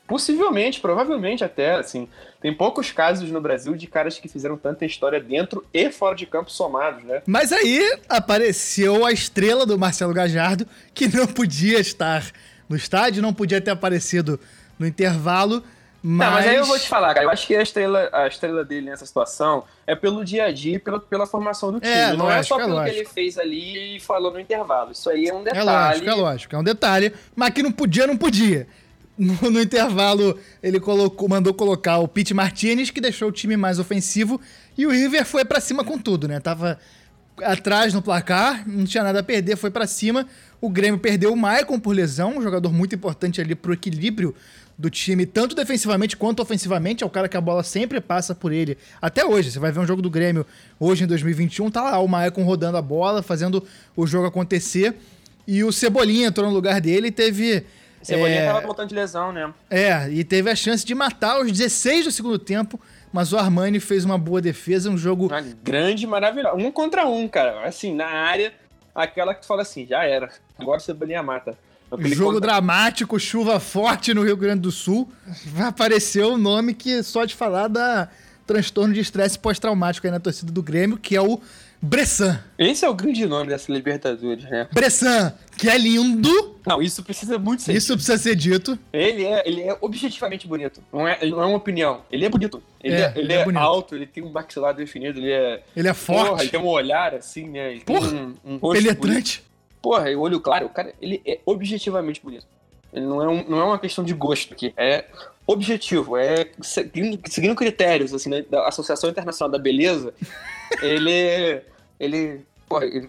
[SPEAKER 3] Possivelmente, provavelmente até, assim. Tem poucos casos no Brasil de caras que fizeram tanta história dentro e fora de campo somados, né?
[SPEAKER 1] Mas aí apareceu a estrela do Marcelo Gajardo, que não podia estar no estádio, não podia ter aparecido no intervalo. Mas...
[SPEAKER 3] Não, mas aí eu vou te falar, cara. Eu acho que a estrela, a estrela dele nessa situação é pelo dia a dia e pela, pela formação do time. É, não lógico, é só pelo é que ele fez ali e falou no intervalo. Isso aí é um detalhe.
[SPEAKER 1] É lógico, é lógico. É um detalhe. Mas que não podia, não podia. No, no, intervalo, ele colocou, mandou colocar o Pete Martinez, que deixou o time mais ofensivo, e o River foi para cima com tudo, né? Tava atrás no placar, não tinha nada a perder, foi para cima. O Grêmio perdeu o Maicon por lesão, um jogador muito importante ali pro equilíbrio do time, tanto defensivamente quanto ofensivamente. É o cara que a bola sempre passa por ele. Até hoje, você vai ver um jogo do Grêmio hoje em 2021, tá lá o Maicon rodando a bola, fazendo o jogo acontecer. E o Cebolinha entrou no lugar dele e teve
[SPEAKER 3] Cebolinha é... tava voltando de lesão, né?
[SPEAKER 1] É, e teve a chance de matar os 16 do segundo tempo, mas o Armani fez uma boa defesa, um jogo... Uma
[SPEAKER 3] grande, maravilhoso. Um contra um, cara. Assim, na área, aquela que tu fala assim, já era. Agora o Cebolinha mata.
[SPEAKER 1] Jogo dramático, chuva forte no Rio Grande do Sul. Vai aparecer o um nome que só de falar da transtorno de estresse pós-traumático aí na torcida do Grêmio, que é o Bressan.
[SPEAKER 3] Esse é o grande nome dessa Libertadores, né?
[SPEAKER 1] Bressan, que é lindo.
[SPEAKER 3] Não, isso precisa muito ser
[SPEAKER 1] Isso dito. precisa ser dito.
[SPEAKER 3] Ele é, ele é objetivamente bonito. Não é, não é uma opinião. Ele é bonito. Ele é, é ele, é, é alto, ele tem um maxilar definido, ele é.
[SPEAKER 1] Ele é forte. Porra,
[SPEAKER 3] ele tem um olhar assim, né? Ele
[SPEAKER 1] Porra, um, um rosto penetrante. Bonito.
[SPEAKER 3] Porra, o olho claro, o cara, ele é objetivamente bonito. Ele não é, um, não é uma questão de gosto aqui. É objetivo, é seguindo, seguindo critérios assim, né, da Associação Internacional da Beleza, ele ele, porra, ele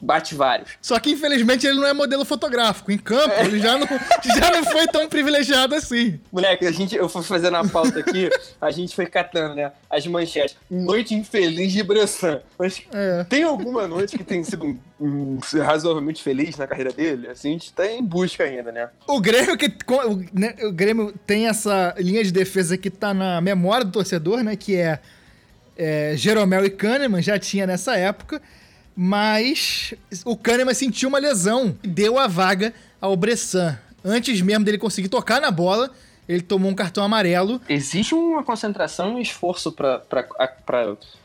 [SPEAKER 3] bate vários.
[SPEAKER 1] Só que infelizmente ele não é modelo fotográfico. Em campo, é. ele já não, já não foi tão privilegiado assim.
[SPEAKER 3] Moleque, a gente, eu fui fazendo a pauta aqui, a gente foi catando, né? As manchetes. Noite infeliz de Bressan. Mas é. tem alguma noite que tem sido um, razoavelmente feliz na carreira dele? Assim, a gente tá em busca ainda, né?
[SPEAKER 1] O Grêmio, que, o, né, o Grêmio tem essa linha de defesa que tá na memória do torcedor, né? Que é, é Jeromel e Kahneman, já tinha nessa época mas o Kahneman sentiu uma lesão e deu a vaga ao Bressan. Antes mesmo dele conseguir tocar na bola, ele tomou um cartão amarelo.
[SPEAKER 3] Existe uma concentração e um esforço para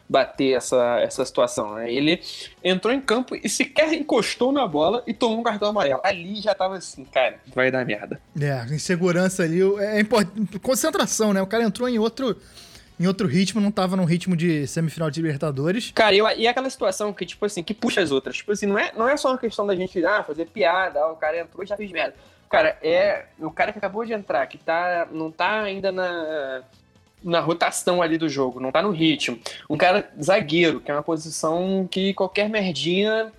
[SPEAKER 3] bater essa, essa situação. Né? Ele entrou em campo e sequer encostou na bola e tomou um cartão amarelo. Ali já tava assim, cara, vai dar merda.
[SPEAKER 1] É, insegurança ali, é, é concentração, né? O cara entrou em outro em outro ritmo, não tava num ritmo de semifinal de Libertadores.
[SPEAKER 3] Cara, eu, e aquela situação que, tipo assim, que puxa as outras. Tipo assim, não é, não é só uma questão da gente ah, fazer piada, ah, o cara entrou e já fez merda. Cara, é o cara que acabou de entrar, que tá, não tá ainda na, na rotação ali do jogo, não tá no ritmo. Um cara zagueiro, que é uma posição que qualquer merdinha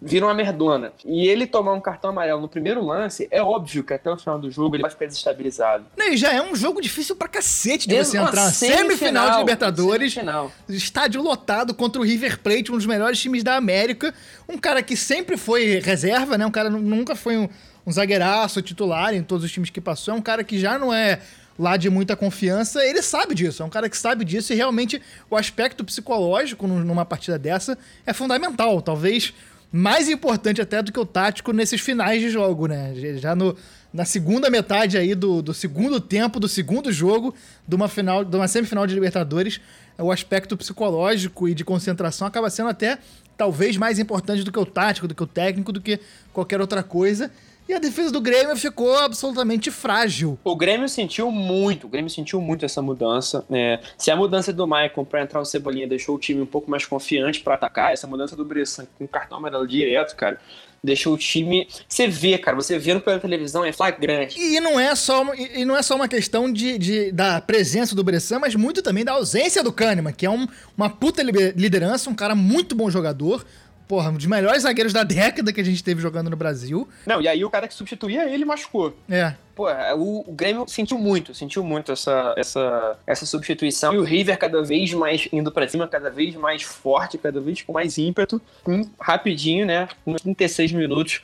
[SPEAKER 3] vira uma merdona. E ele tomar um cartão amarelo no primeiro lance, é óbvio que até o final do jogo ele vai ficar desestabilizado.
[SPEAKER 1] e já é um jogo difícil pra cacete de você entrar. Semifinal, semifinal de Libertadores, semifinal. estádio lotado contra o River Plate, um dos melhores times da América. Um cara que sempre foi reserva, né? Um cara nunca foi um, um zagueiraço titular em todos os times que passou. É um cara que já não é lá de muita confiança, ele sabe disso, é um cara que sabe disso e realmente o aspecto psicológico numa partida dessa é fundamental. Talvez mais importante até do que o tático nesses finais de jogo, né? Já no, na segunda metade aí do, do segundo tempo, do segundo jogo, de uma, final, de uma semifinal de Libertadores, o aspecto psicológico e de concentração acaba sendo até talvez mais importante do que o tático, do que o técnico, do que qualquer outra coisa. E a defesa do Grêmio ficou absolutamente frágil.
[SPEAKER 3] O Grêmio sentiu muito, o Grêmio sentiu muito essa mudança. É, se a mudança do Maicon para entrar o Cebolinha deixou o time um pouco mais confiante para atacar, essa mudança do Bressan com cartão amarelo direto, cara, deixou o time. Você vê, cara, você vendo pela televisão é flagrante.
[SPEAKER 1] E não é só, e não é só uma questão de, de da presença do Bressan, mas muito também da ausência do Kahneman, que é um, uma puta liderança, um cara muito bom jogador, porra, um dos melhores zagueiros da década que a gente teve jogando no Brasil.
[SPEAKER 3] Não, e aí o cara que substituía ele machucou.
[SPEAKER 1] É.
[SPEAKER 3] Pô, o, o Grêmio sentiu muito, sentiu muito essa, essa, essa substituição. E o River cada vez mais indo para cima, cada vez mais forte, cada vez com mais ímpeto. Um, rapidinho, né? Uns 36 minutos.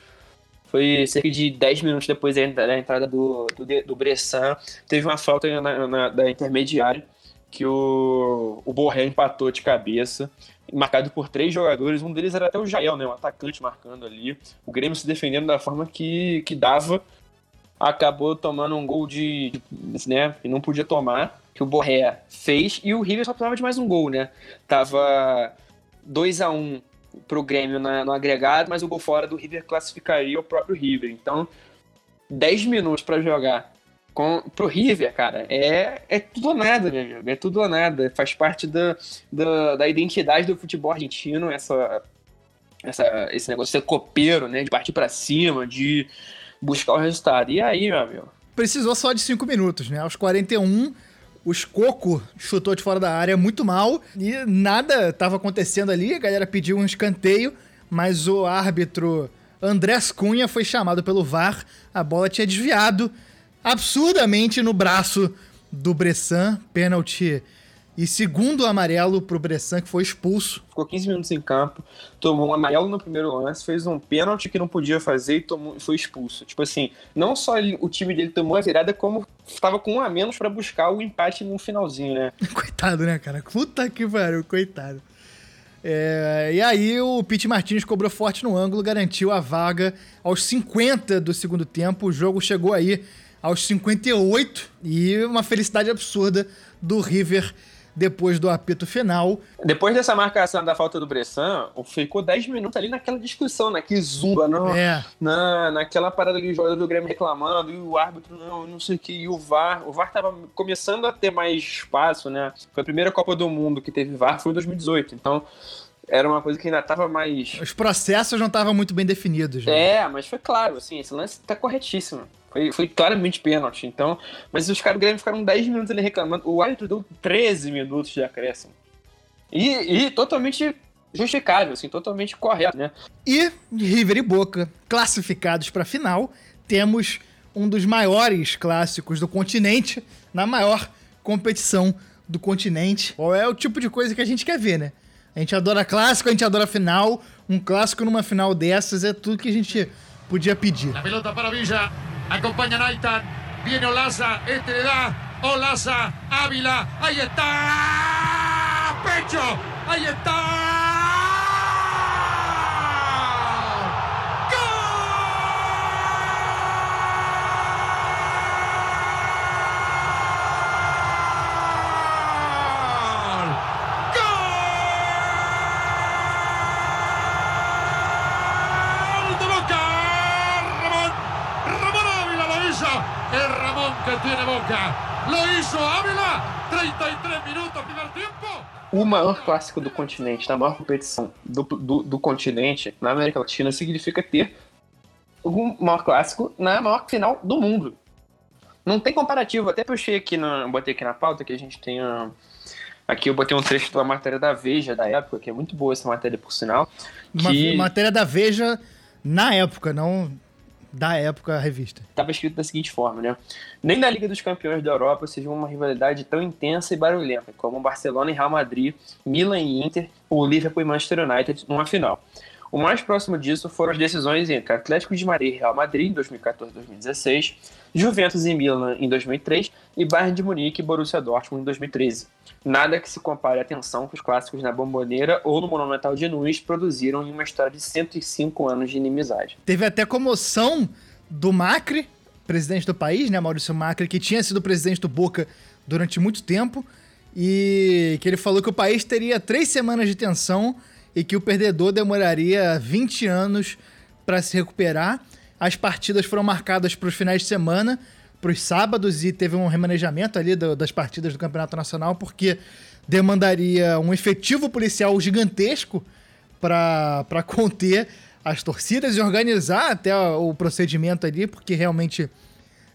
[SPEAKER 3] Foi cerca de 10 minutos depois da entrada do, do, do Bressan. Teve uma falta na, na, da intermediária que o, o Borré empatou de cabeça marcado por três jogadores, um deles era até o Jael, né, um atacante marcando ali, o Grêmio se defendendo da forma que, que dava, acabou tomando um gol de, né, que não podia tomar, que o Borré fez, e o River só precisava de mais um gol, né, tava 2 a 1 um pro Grêmio na, no agregado, mas o gol fora do River classificaria o próprio River, então 10 minutos para jogar com, pro River, cara, é, é tudo ou nada, meu amigo. É tudo ou nada. Faz parte da, da, da identidade do futebol argentino, essa, essa, esse negócio de ser copeiro, né? De partir para cima, de buscar o resultado. E aí, meu amigo?
[SPEAKER 1] Precisou só de 5 minutos, né? Aos 41, o Escoco chutou de fora da área muito mal e nada estava acontecendo ali. A galera pediu um escanteio, mas o árbitro Andrés Cunha foi chamado pelo VAR. A bola tinha desviado absurdamente no braço do Bressan, pênalti e segundo amarelo pro Bressan, que foi expulso.
[SPEAKER 3] Ficou 15 minutos em campo, tomou um amarelo no primeiro lance, fez um pênalti que não podia fazer e tomou, foi expulso. Tipo assim, não só ele, o time dele tomou a virada, como estava com um a menos para buscar o empate no finalzinho, né?
[SPEAKER 1] Coitado, né, cara? Puta que pariu, coitado. É, e aí o Pete Martins cobrou forte no ângulo, garantiu a vaga aos 50 do segundo tempo. O jogo chegou aí aos 58 e uma felicidade absurda do River depois do apito final.
[SPEAKER 3] Depois dessa marcação da falta do Bressan, ficou 10 minutos ali naquela discussão, naquele zumba, não,
[SPEAKER 1] é.
[SPEAKER 3] na, naquela parada ali, o jogador do Grêmio reclamando, e o árbitro não, não sei o que, e o VAR. O VAR tava começando a ter mais espaço, né? Foi a primeira Copa do Mundo que teve VAR, foi em 2018, então era uma coisa que ainda tava mais.
[SPEAKER 1] Os processos não estavam muito bem definidos.
[SPEAKER 3] Né? É, mas foi claro, assim, esse lance tá corretíssimo. Foi, foi claramente pênalti. Então, mas os caras do Grêmio ficaram 10 minutos ali reclamando. O árbitro deu 13 minutos de acréscimo. E, e totalmente justificável, assim, totalmente correto, né?
[SPEAKER 1] E River e Boca classificados para a final, temos um dos maiores clássicos do continente na maior competição do continente. Qual é o tipo de coisa que a gente quer ver, né? A gente adora clássico, a gente adora final. Um clássico numa final dessas é tudo que a gente podia pedir.
[SPEAKER 2] A pelota para Villa. Acompaña Naitan. Viene Olaza. Este le da. Olaza. Ávila. Ahí está. Pecho. Ahí está. Tiene Boca. Lo hizo Ávila. 33 minutos, primeiro tempo.
[SPEAKER 3] O maior clássico do continente, na maior competição do, do, do continente, na América Latina, significa ter o maior clássico na maior final do mundo. Não tem comparativo. Até puxei aqui, na, botei aqui na pauta que a gente tem. aqui eu botei um trecho da matéria da Veja da época, que é muito boa essa matéria, por sinal.
[SPEAKER 1] Que... matéria da Veja na época, não da época a revista.
[SPEAKER 3] Estava escrito da seguinte forma, né? Nem na Liga dos Campeões da Europa se viu uma rivalidade tão intensa e barulhenta como Barcelona e Real Madrid, Milan e Inter, ou Liverpool e Manchester United numa final. O mais próximo disso foram as decisões entre Atlético de Madrid e Real Madrid em 2014 2016, Juventus e Milan em 2003 e Bayern de Munique e Borussia Dortmund em 2013. Nada que se compare à tensão que os clássicos na Bomboneira ou no Monumental de Nunes produziram em uma história de 105 anos de inimizade.
[SPEAKER 1] Teve até comoção do Macri, presidente do país, né, Maurício Macri, que tinha sido presidente do Boca durante muito tempo, e que ele falou que o país teria três semanas de tensão e que o perdedor demoraria 20 anos para se recuperar. As partidas foram marcadas para os finais de semana, para os sábados, e teve um remanejamento ali do, das partidas do Campeonato Nacional, porque demandaria um efetivo policial gigantesco para conter as torcidas e organizar até o procedimento ali, porque realmente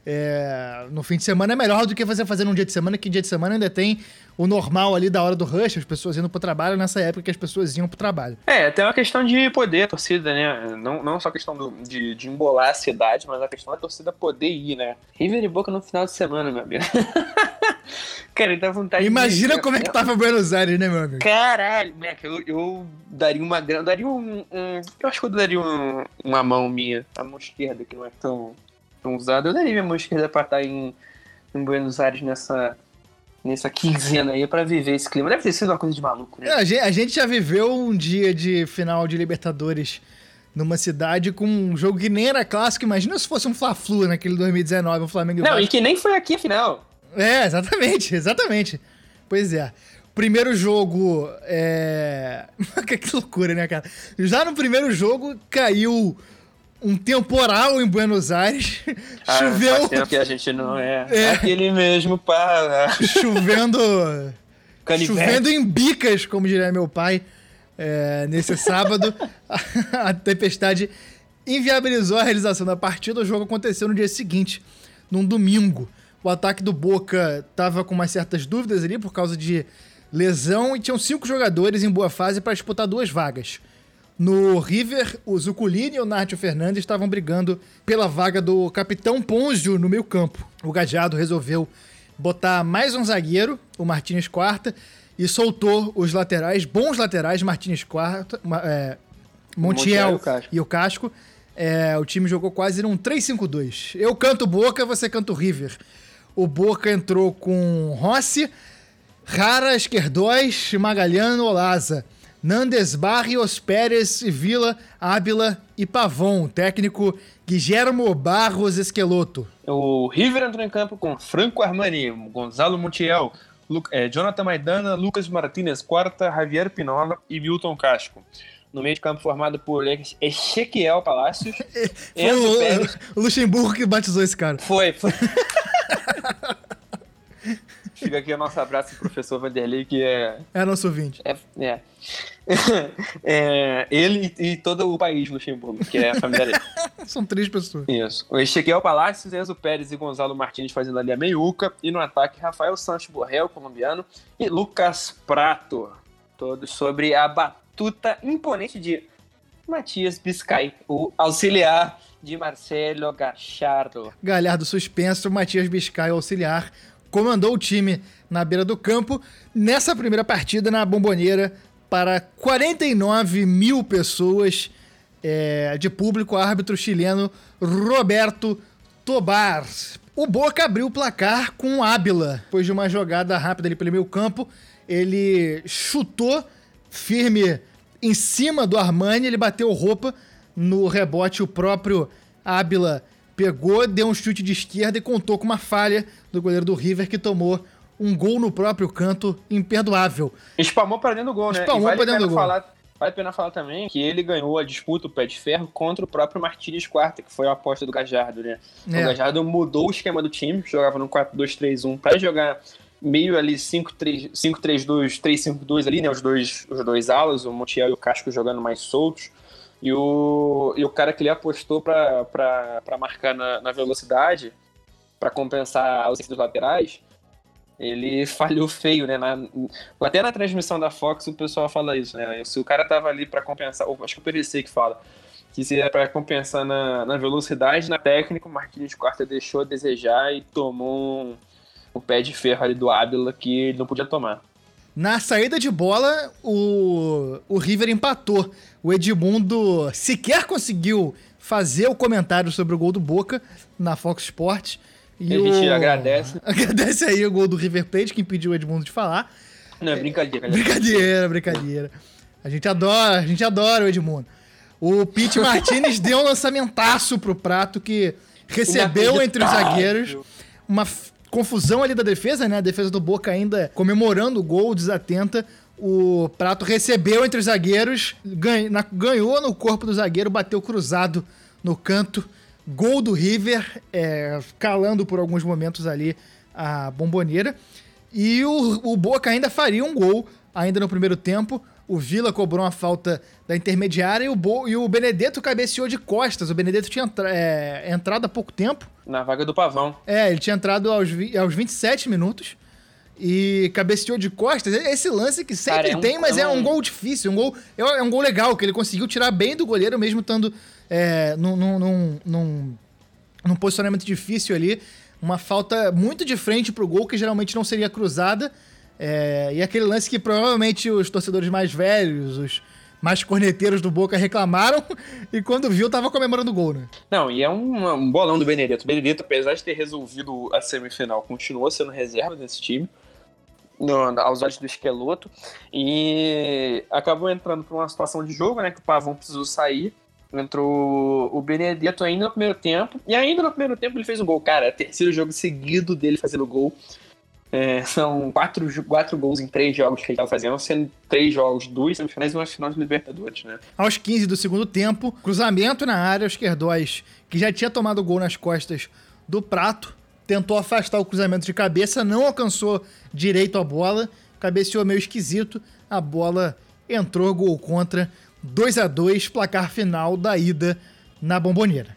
[SPEAKER 1] é, no fim de semana é melhor do que você fazer num dia de semana, que dia de semana ainda tem o normal ali da hora do rush, as pessoas indo pro trabalho nessa época que as pessoas iam pro trabalho.
[SPEAKER 3] É, tem uma questão de poder, a torcida, né? Não, não só a questão do, de, de embolar a cidade, mas a questão da torcida poder ir, né? River e Boca no final de semana, meu amigo. Cara, dá vontade
[SPEAKER 1] Imagina de... como é que tava Buenos Aires, né, meu amigo?
[SPEAKER 3] Caralho, moleque, eu, eu daria uma grana, daria um, um, Eu acho que eu daria um, uma mão minha, a mão esquerda, que não é tão, tão usada. Eu daria minha mão esquerda pra estar em, em Buenos Aires nessa, nessa quinzena aí pra viver esse clima. Deve ter sido uma coisa de maluco, né? É,
[SPEAKER 1] a, gente, a gente já viveu um dia de final de Libertadores numa cidade com um jogo que nem era clássico. Imagina se fosse um Fla-Flu naquele 2019, o Flamengo
[SPEAKER 3] Não, e que nem foi aqui a final.
[SPEAKER 1] É, exatamente, exatamente. Pois é. Primeiro jogo. É. que loucura, né, cara? Já no primeiro jogo caiu um temporal em Buenos Aires.
[SPEAKER 3] Ah, Choveu. Faz tempo que a gente não é, é. aquele mesmo para.
[SPEAKER 1] Chovendo. Canivete. Chovendo em bicas, como diria meu pai, é, nesse sábado. a tempestade inviabilizou a realização da partida. O jogo aconteceu no dia seguinte, num domingo. O ataque do Boca tava com umas certas dúvidas ali por causa de lesão e tinham cinco jogadores em boa fase para disputar duas vagas. No River, o Zuculini e o Nátio Fernandes estavam brigando pela vaga do capitão Ponzio no meio campo. O Gadiado resolveu botar mais um zagueiro, o Martins Quarta, e soltou os laterais, bons laterais, Martins Quarta, é, Montiel, Montiel e o Casco. É, o time jogou quase num 3-5-2. Eu canto Boca, você canta o River. O Boca entrou com Rossi, Rara, Esquerdóis, Magalhano, Olaza. Nandes Barrios, Pérez, Vila, Ábila e Pavon. Técnico Guillermo Barros Esqueloto.
[SPEAKER 3] O River entrou em campo com Franco Armani, Gonzalo Montiel, Lu é, Jonathan Maidana, Lucas Martinez Quarta, Javier Pinola e Milton Casco. No meio de campo formado por Ezequiel Palácios.
[SPEAKER 1] Foi o, o Luxemburgo que batizou esse cara.
[SPEAKER 3] Foi, foi. Fica aqui o nosso abraço pro professor Vanderlei, que é.
[SPEAKER 1] É nosso ouvinte.
[SPEAKER 3] É. é. é ele e todo o país Luxemburgo, que é a família dele.
[SPEAKER 1] São três pessoas.
[SPEAKER 3] Isso. O Ezequiel Palácios, Enzo Pérez e Gonzalo Martins fazendo ali a meiuca. E no ataque, Rafael Santos Borrell, colombiano, e Lucas Prato. Todos sobre a batuta imponente de Matias Biscay, o auxiliar de Marcelo Gachardo.
[SPEAKER 1] Galhardo suspenso, Matias Biscay, auxiliar, comandou o time na beira do campo nessa primeira partida na Bomboneira para 49 mil pessoas é, de público, árbitro chileno Roberto Tobar. O Boca abriu o placar com o Ábila. Depois de uma jogada rápida ali pelo meio campo, ele chutou firme em cima do Armani, ele bateu roupa no rebote, o próprio Ábila pegou, deu um chute de esquerda e contou com uma falha do goleiro do River que tomou um gol no próprio canto imperdoável.
[SPEAKER 3] Espalmou para dentro do gol, né?
[SPEAKER 1] Espalmou vale para dentro do gol.
[SPEAKER 3] Falar, vale a pena falar também que ele ganhou a disputa, o pé de ferro, contra o próprio Martínez Quarta, que foi a aposta do Gajardo, né? É. O Gajardo mudou o esquema do time, jogava no 4-2-3-1 para jogar meio ali 5-3-2, 3-5-2 ali, né? Os dois, os dois alas, o Montiel e o Casco jogando mais soltos. E o, e o cara que ele apostou para marcar na, na velocidade, para compensar a ausência dos laterais, ele falhou feio, né? Na, até na transmissão da Fox o pessoal fala isso, né? Se o cara tava ali para compensar, ou, acho que o PVC que fala, que se é para compensar na, na velocidade, na técnica, o Marquinhos Quarta deixou a desejar e tomou um, um pé de ferro ali do Ábila que ele não podia tomar.
[SPEAKER 1] Na saída de bola, o, o River empatou. O Edmundo sequer conseguiu fazer o comentário sobre o gol do Boca na Fox Sports.
[SPEAKER 3] E a gente o... agradece.
[SPEAKER 1] Agradece aí o gol do River Plate, que impediu o Edmundo de falar.
[SPEAKER 3] Não, é brincadeira.
[SPEAKER 1] Brincadeira, brincadeira. A gente adora, a gente adora o Edmundo. O Pete Martinez deu um lançamentaço pro prato que recebeu entre os zagueiros uma confusão ali da defesa, né? A defesa do Boca ainda comemorando o gol, desatenta. O Prato recebeu entre os zagueiros, ganhou no corpo do zagueiro, bateu cruzado no canto. Gol do River, é, calando por alguns momentos ali a bomboneira. E o, o Boca ainda faria um gol, ainda no primeiro tempo. O Vila cobrou uma falta da intermediária e o, Bo, e o Benedetto cabeceou de costas. O Benedetto tinha entra, é, entrado há pouco tempo.
[SPEAKER 3] Na vaga do Pavão.
[SPEAKER 1] É, ele tinha entrado aos, aos 27 minutos e cabeceou de costas. Esse lance que sempre Cara, é um, tem, mas é um... é um gol difícil, um gol, é, é um gol legal, que ele conseguiu tirar bem do goleiro, mesmo estando é, num, num, num, num, posicionamento difícil ali. Uma falta muito de frente pro gol, que geralmente não seria cruzada. É, e aquele lance que provavelmente os torcedores mais velhos, os mais corneteiros do Boca reclamaram e quando viu tava comemorando o gol, né?
[SPEAKER 3] Não, e é um, um bolão do Benedetto. O Benedetto, apesar de ter resolvido a semifinal, continuou sendo reserva desse time. No, aos olhos do Esqueloto e acabou entrando para uma situação de jogo, né? Que o Pavão precisou sair. Entrou o Benedetto ainda no primeiro tempo. E ainda no primeiro tempo ele fez um gol. Cara, é terceiro jogo seguido dele fazendo gol. É, são quatro, quatro gols em três jogos que ele estava fazendo, sendo três jogos, duas semifinais e uma final de Libertadores, né?
[SPEAKER 1] Aos 15 do segundo tempo, cruzamento na área, os Querdóis, que já tinha tomado gol nas costas do Prato, tentou afastar o cruzamento de cabeça, não alcançou direito a bola, cabeceou meio esquisito, a bola entrou, gol contra, 2 a 2 placar final da ida na Bomboneira.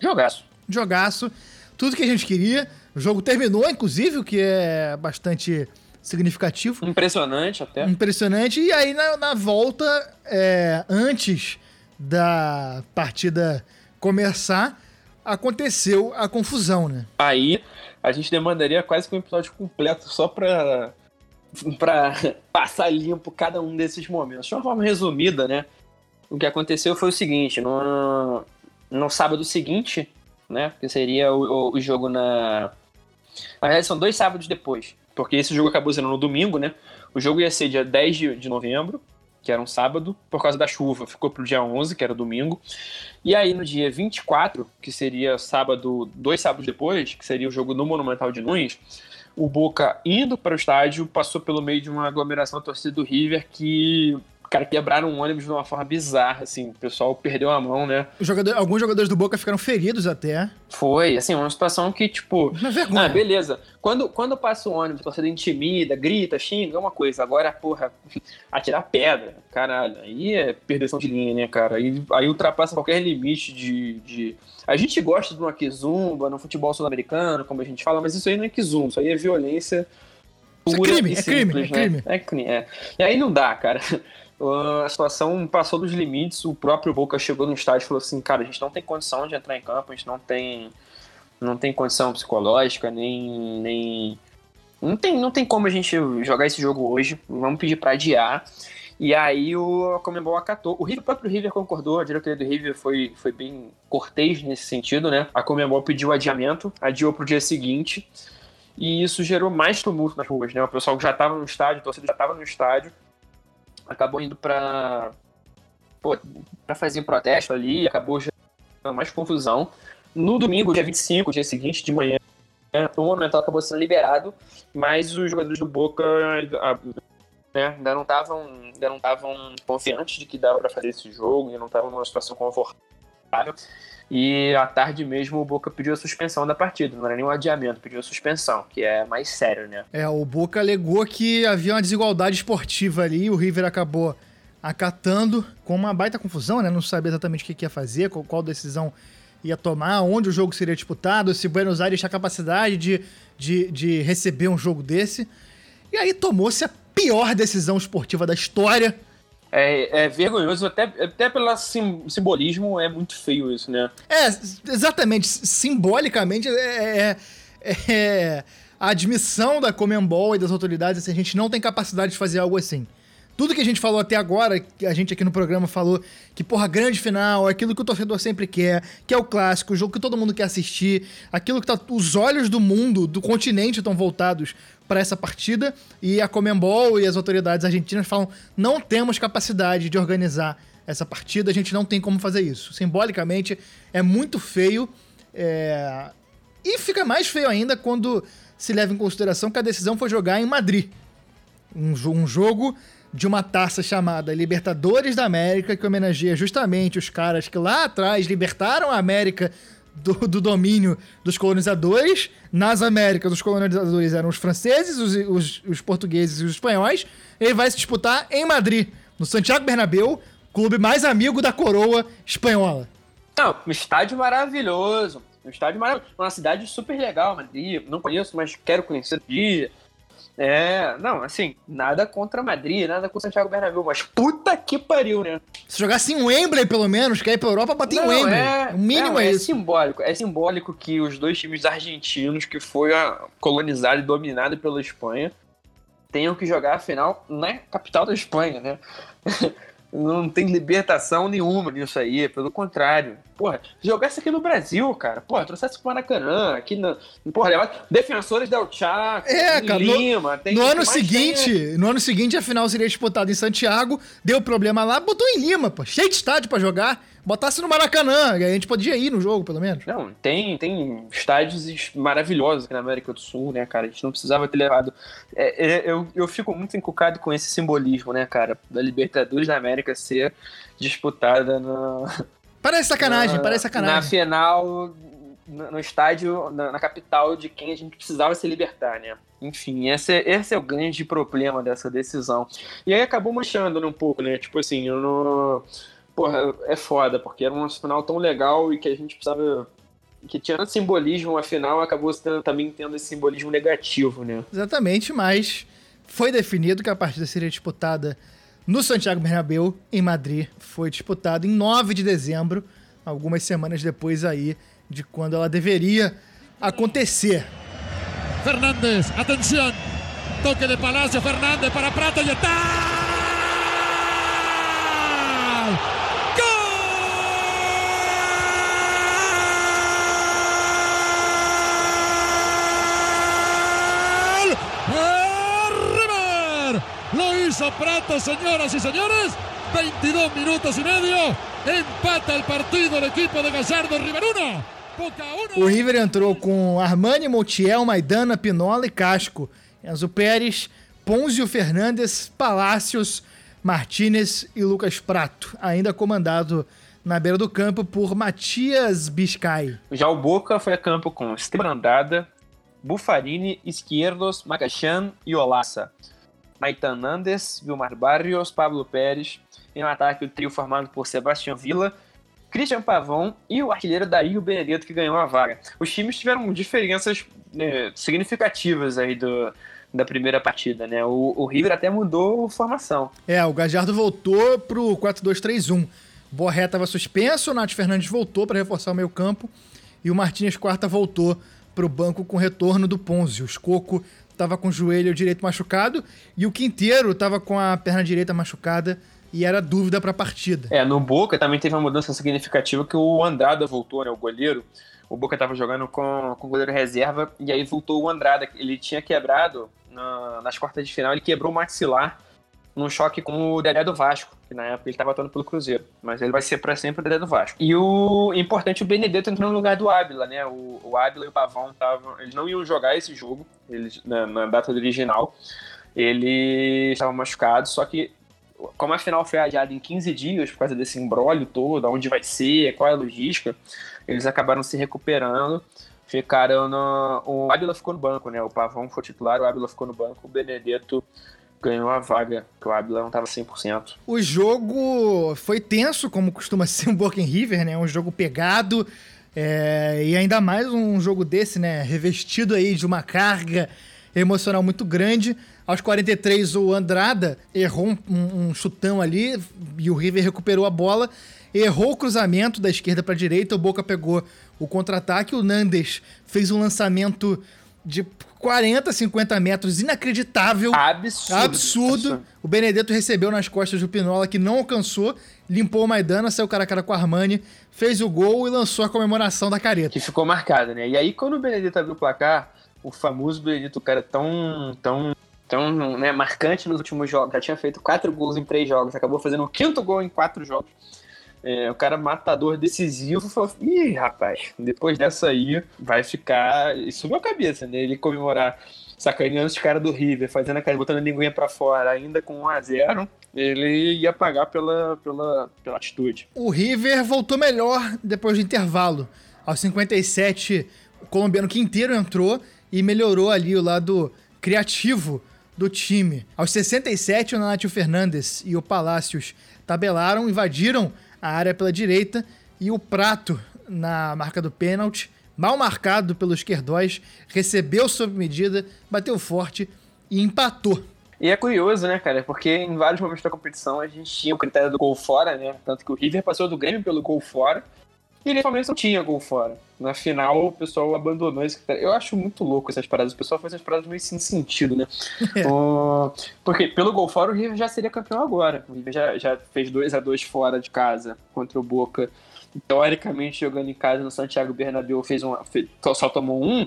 [SPEAKER 3] Jogaço.
[SPEAKER 1] Jogaço, tudo que a gente queria, o jogo terminou, inclusive, o que é bastante significativo.
[SPEAKER 3] Impressionante até.
[SPEAKER 1] Impressionante. E aí, na, na volta, é, antes da partida começar, aconteceu a confusão, né?
[SPEAKER 3] Aí a gente demandaria quase que um episódio completo só pra, pra passar limpo cada um desses momentos. De uma forma resumida, né? O que aconteceu foi o seguinte: no, no sábado seguinte, né? Que seria o, o jogo na na verdade, são dois sábados depois, porque esse jogo acabou sendo no domingo, né? O jogo ia ser dia 10 de, de novembro, que era um sábado, por causa da chuva, ficou pro dia 11, que era domingo. E aí no dia 24, que seria sábado, dois sábados depois, que seria o jogo no Monumental de Nunes, o Boca indo para o estádio passou pelo meio de uma aglomeração da torcida do River que Cara, quebraram um ônibus de uma forma bizarra, assim. O pessoal perdeu a mão, né?
[SPEAKER 1] Jogador, alguns jogadores do Boca ficaram feridos até.
[SPEAKER 3] Foi, assim, uma situação que, tipo.
[SPEAKER 1] Uma vergonha.
[SPEAKER 3] Ah, beleza. Quando, quando passa o ônibus, torcida intimida, grita, xinga, é uma coisa. Agora, porra, atirar pedra, caralho. Aí é perdição de linha, né, cara? Aí, aí ultrapassa qualquer limite de, de. A gente gosta de uma kizumba no futebol sul-americano, como a gente fala, mas isso aí não é kizumba, isso aí é violência.
[SPEAKER 1] Isso é crime, é crime, é crime.
[SPEAKER 3] É crime, é. E aí não dá, cara. A situação passou dos limites. O próprio Boca chegou no estádio e falou assim: cara, a gente não tem condição de entrar em campo, a gente não tem, não tem condição psicológica, nem. nem não, tem, não tem como a gente jogar esse jogo hoje, vamos pedir para adiar. E aí o Comembol acatou. O, River, o próprio River concordou, a diretoria do River foi, foi bem cortês nesse sentido, né? A Comembol pediu adiamento, adiou para o dia seguinte. E isso gerou mais tumulto nas ruas, né? O pessoal que já estava no estádio, o torcedor já estava no estádio, acabou indo para para fazer um protesto ali, acabou gerando mais confusão. No domingo, dia 25, dia seguinte, de manhã, o Monumental acabou sendo liberado, mas os jogadores do Boca né, ainda não estavam ainda não estavam confiantes de que dava para fazer esse jogo, ainda não estavam numa situação confortável. E à tarde mesmo o Boca pediu a suspensão da partida, não era nem um adiamento, pediu a suspensão, que é mais sério, né?
[SPEAKER 1] É, o Boca alegou que havia uma desigualdade esportiva ali, e o River acabou acatando com uma baita confusão, né? Não sabia exatamente o que ia fazer, qual, qual decisão ia tomar, onde o jogo seria disputado, se Buenos Aires tinha capacidade de, de, de receber um jogo desse. E aí tomou-se a pior decisão esportiva da história
[SPEAKER 3] é, é, vergonhoso, até, até pelo sim, simbolismo é muito feio isso, né?
[SPEAKER 1] É, exatamente. Simbolicamente é, é, é a admissão da Comembol e das autoridades, assim, a gente não tem capacidade de fazer algo assim. Tudo que a gente falou até agora, que a gente aqui no programa falou que, porra, grande final, aquilo que o torcedor sempre quer, que é o clássico, o jogo que todo mundo quer assistir, aquilo que tá, os olhos do mundo, do continente estão voltados para essa partida, e a Comembol e as autoridades argentinas falam: não temos capacidade de organizar essa partida, a gente não tem como fazer isso. Simbolicamente, é muito feio, é... e fica mais feio ainda quando se leva em consideração que a decisão foi jogar em Madrid. Um, um jogo de uma taça chamada Libertadores da América, que homenageia justamente os caras que lá atrás libertaram a América do, do, domínio dos colonizadores. Nas Américas, os colonizadores eram os franceses, os, os, os, portugueses e os espanhóis. Ele vai se disputar em Madrid, no Santiago Bernabéu, clube mais amigo da coroa espanhola.
[SPEAKER 3] Não, um estádio maravilhoso. Um estádio maravilhoso. Uma cidade super legal, Madrid. Não conheço, mas quero conhecer dia. É, não, assim, nada contra Madrid, nada contra Santiago Bernabéu, mas puta que pariu, né?
[SPEAKER 1] Se jogasse em Wembley, pelo menos, que ir pra Europa, bater em Wembley. É, o mínimo é, é,
[SPEAKER 3] é simbólico. É simbólico que os dois times argentinos, que foi colonizado e dominado pela Espanha, tenham que jogar a final na capital da Espanha, né? não tem libertação nenhuma nisso aí, pelo contrário. Porra, jogasse aqui no Brasil, cara. Porra, trouxesse pro Maracanã, aqui no. Porra, levar defensores del Chaco,
[SPEAKER 1] é, cara, Lima. No, no ano seguinte, tem... no ano seguinte a final seria disputada em Santiago, deu problema lá, botou em Lima, pô. Cheio de estádio para jogar. Botasse no Maracanã, a gente podia ir no jogo, pelo menos.
[SPEAKER 3] Não, tem, tem estádios maravilhosos aqui na América do Sul, né, cara? A gente não precisava ter levado. É, é, eu, eu fico muito encucado com esse simbolismo, né, cara? Da Libertadores da América ser disputada no.
[SPEAKER 1] Parece sacanagem, na, parece sacanagem.
[SPEAKER 3] Na final, no, no estádio, na, na, capital de quem a gente precisava se libertar, né? Enfim, esse é, esse é o grande problema dessa decisão. E aí acabou manchando né, um pouco, né? Tipo assim, eu não porra, é foda, porque era um final tão legal e que a gente precisava. Que tinha simbolismo, afinal, acabou também tendo esse simbolismo negativo, né?
[SPEAKER 1] Exatamente, mas foi definido que a partida seria disputada no Santiago Bernabéu, em Madrid. Foi disputada em 9 de dezembro, algumas semanas depois aí de quando ela deveria acontecer.
[SPEAKER 2] Fernandes, atenção! Toque de Palácio, Fernandes para Prata e está! Hizo Prato, señoras y señores. 22 minutos y medio. Empata el partido el equipo de Gallardo River 1.
[SPEAKER 1] O River entrou com Armani, Montiel, Maidana, Pinola e Casco. Enzo Pérez, Ponzio Fernandes, Palácios, Martinez e Lucas Prato. Ainda comandado na beira do campo por Matias Biscay.
[SPEAKER 3] Já o Boca foi a campo com Esteban Andada, Bufarini, Izquierdos, Macachan e Olaça. Maitan Nandes, Vilmar Barrios, Pablo Pérez. Em um ataque, o trio formado por Sebastião Villa, Christian Pavão e o artilheiro Dario Benedetto, que ganhou a vaga. Os times tiveram diferenças né, significativas aí do, da primeira partida, né? O, o River até mudou formação.
[SPEAKER 1] É, o Gajardo voltou pro 4-2-3-1. Borré estava suspenso, o Nath Fernandes voltou para reforçar o meio campo e o Martins Quarta voltou para o banco com retorno do Ponzi. O Escoco estava com o joelho direito machucado e o Quinteiro estava com a perna direita machucada e era dúvida para a partida.
[SPEAKER 3] É, no Boca também teve uma mudança significativa que o Andrada voltou, né, o goleiro. O Boca estava jogando com, com o goleiro reserva e aí voltou o Andrada. Ele tinha quebrado na, nas quartas de final, ele quebrou o maxilar num choque com o Dedé do Vasco, que na época ele estava atuando pelo Cruzeiro, mas ele vai ser para sempre o do Vasco. E o importante, o Benedetto entrou no lugar do Ábila, né? O, o Ábila e o Pavão estavam, eles não iam jogar esse jogo, eles na, na data original, eles estavam machucados, só que como a final foi adiada em 15 dias por causa desse embrólio todo, onde vai ser, qual é a logística, eles acabaram se recuperando ficaram no. O Ábila ficou no banco, né? O Pavão foi titular, o Ábila ficou no banco, o Benedetto ganhou a vaga, que o Abila não estava 100%.
[SPEAKER 1] O jogo foi tenso, como costuma ser um Boca River, né? Um jogo pegado, é... e ainda mais um jogo desse, né? Revestido aí de uma carga emocional muito grande. Aos 43, o Andrada errou um, um, um chutão ali e o River recuperou a bola. Errou o cruzamento da esquerda para direita, o Boca pegou o contra-ataque. O Nandes fez um lançamento de 40, 50 metros, inacreditável.
[SPEAKER 3] Absurdo.
[SPEAKER 1] Absurdo. O Benedetto recebeu nas costas do Pinola, que não alcançou, limpou o Maidana, saiu cara a cara com o Armani, fez o gol e lançou a comemoração da careta.
[SPEAKER 3] Que ficou marcada, né? E aí, quando o Benedetto abriu o placar, o famoso Benedetto, o cara tão, tão, tão né, marcante nos últimos jogos, já tinha feito quatro gols em três jogos, acabou fazendo o quinto gol em quatro jogos. É, o cara matador decisivo falou: Ih, rapaz, depois dessa aí vai ficar. Isso subiu a cabeça, né? Ele comemorar sacaneando os caras do River, fazendo a cara, botando a linguinha pra fora, ainda com 1x0, ele ia pagar pela, pela, pela atitude.
[SPEAKER 1] O River voltou melhor depois do intervalo. Aos 57, o colombiano Quinteiro entrou e melhorou ali o lado criativo do time. Aos 67, o Nacho Fernandes e o Palácios tabelaram, invadiram a área pela direita e o Prato, na marca do pênalti, mal marcado pelo esquerdóis, recebeu sob medida, bateu forte e empatou.
[SPEAKER 3] E é curioso, né, cara? Porque em vários momentos da competição a gente tinha o critério do gol fora, né? Tanto que o River passou do Grêmio pelo gol fora e ele Palmeiras não tinha gol fora. Na final, o pessoal abandonou esse critério. Eu acho muito louco essas paradas. O pessoal faz essas paradas meio sem sentido, né?
[SPEAKER 1] É.
[SPEAKER 3] O- Porque pelo gol fora, o River já seria campeão agora. O River já, já fez 2 a 2 fora de casa contra o Boca. Teoricamente, jogando em casa no Santiago Bernabéu, fez um, fez- só tomou um.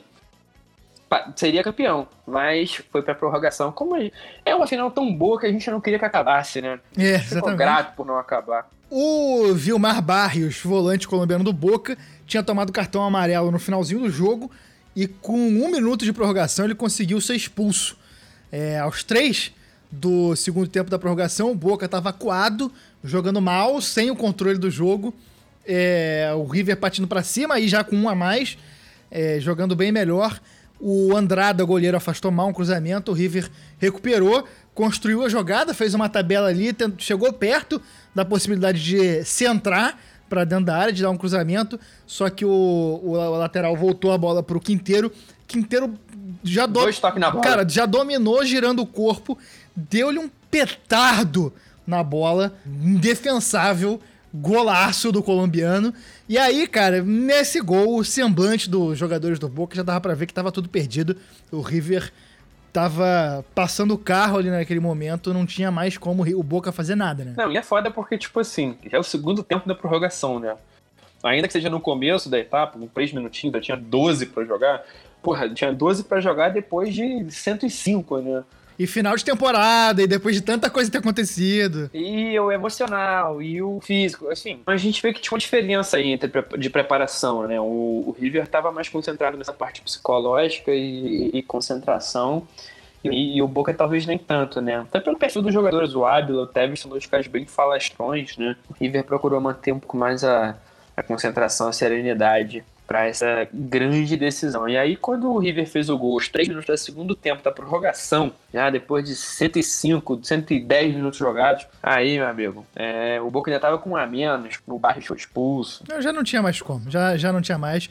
[SPEAKER 3] Seria campeão, mas foi pra prorrogação. Como é- é uma final tão boa que a gente não queria que acabasse, né?
[SPEAKER 1] É,
[SPEAKER 3] Ficou grato por não acabar.
[SPEAKER 1] O Vilmar Barrios, volante colombiano do Boca, tinha tomado cartão amarelo no finalzinho do jogo e com um minuto de prorrogação ele conseguiu ser expulso. É, aos três do segundo tempo da prorrogação, o Boca estava acuado, jogando mal, sem o controle do jogo. É, o River partindo para cima, aí já com um a mais, é, jogando bem melhor. O Andrada, goleiro, afastou mal um cruzamento. O River recuperou, construiu a jogada, fez uma tabela ali, chegou perto da possibilidade de centrar para dentro da área, de dar um cruzamento. Só que o, o lateral voltou a bola para o Quinteiro. Quinteiro já do...
[SPEAKER 3] Dois toques na bola.
[SPEAKER 1] Cara, já dominou girando o corpo, deu-lhe um petardo na bola, indefensável, golaço do colombiano. E aí, cara, nesse gol, o semblante dos jogadores do Boca já dava pra ver que tava tudo perdido. O River tava passando o carro ali naquele momento, não tinha mais como o Boca fazer nada, né?
[SPEAKER 3] Não, e é foda porque, tipo assim, já é o segundo tempo da prorrogação, né? Ainda que seja no começo da etapa, com 3 minutinhos, já tinha 12 pra jogar. Porra, tinha 12 pra jogar depois de 105, né?
[SPEAKER 1] E final de temporada, e depois de tanta coisa ter acontecido.
[SPEAKER 3] E o emocional, e o físico, assim. A gente vê que tinha uma diferença aí entre de preparação, né? O, o River tava mais concentrado nessa parte psicológica e, e concentração. E, e o Boca talvez nem tanto, né? Até pelo perfil dos jogadores, o Ábila, o Tevez são dois caras bem falastrões, né? O River procurou manter um pouco mais a, a concentração, a serenidade para essa grande decisão. E aí, quando o River fez o gol, os três minutos do segundo tempo da prorrogação, já depois de 105, 110 minutos jogados, aí, meu amigo, é, o Boca ainda tava com um a menos, o Barros foi expulso.
[SPEAKER 1] Eu já não tinha mais como, já, já não tinha mais.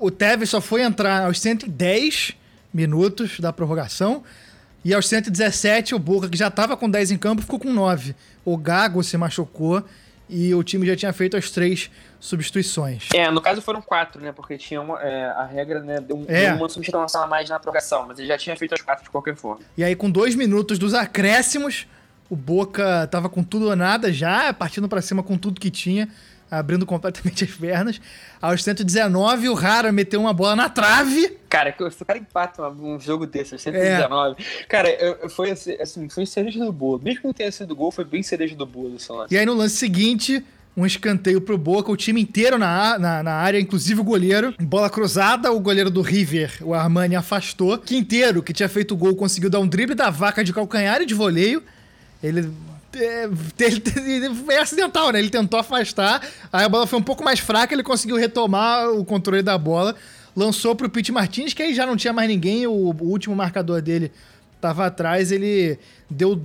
[SPEAKER 1] O Tevez só foi entrar aos 110 minutos da prorrogação. E aos 117, o Boca, que já estava com 10 em campo, ficou com 9. O Gago se machucou e o time já tinha feito as três substituições.
[SPEAKER 3] É, no caso foram quatro, né? Porque tinha uma, é, a regra, né? Deu,
[SPEAKER 1] É.
[SPEAKER 3] deu uma substituição a mais na prorrogação, mas ele já tinha feito as quatro de qualquer forma.
[SPEAKER 1] E aí, com dois minutos dos acréscimos, o Boca tava com tudo ou nada já, partindo pra cima com tudo que tinha, abrindo completamente as pernas. Aos 119, o Rara meteu uma bola na trave.
[SPEAKER 3] Cara, se o cara empata um jogo desse, 119. Cara, eu- eu- foi assim, assim, foi cereja do bolo. Mesmo que não tenha sido gol, foi bem cereja do bolo esse lance.
[SPEAKER 1] E aí, no lance seguinte, um escanteio pro Boca, o time inteiro na, na, na área, inclusive o goleiro. Bola cruzada, o goleiro do River, o Armani, afastou. Quinteiro, que tinha feito o gol, conseguiu dar um drible da vaca de calcanhar e de voleio. Ele. É, foi acidental, né? Ele tentou afastar, aí a bola foi um pouco mais fraca, ele conseguiu retomar o controle da bola, lançou pro Pete Martins, que aí já não tinha mais ninguém, o, o último marcador dele tava atrás, ele deu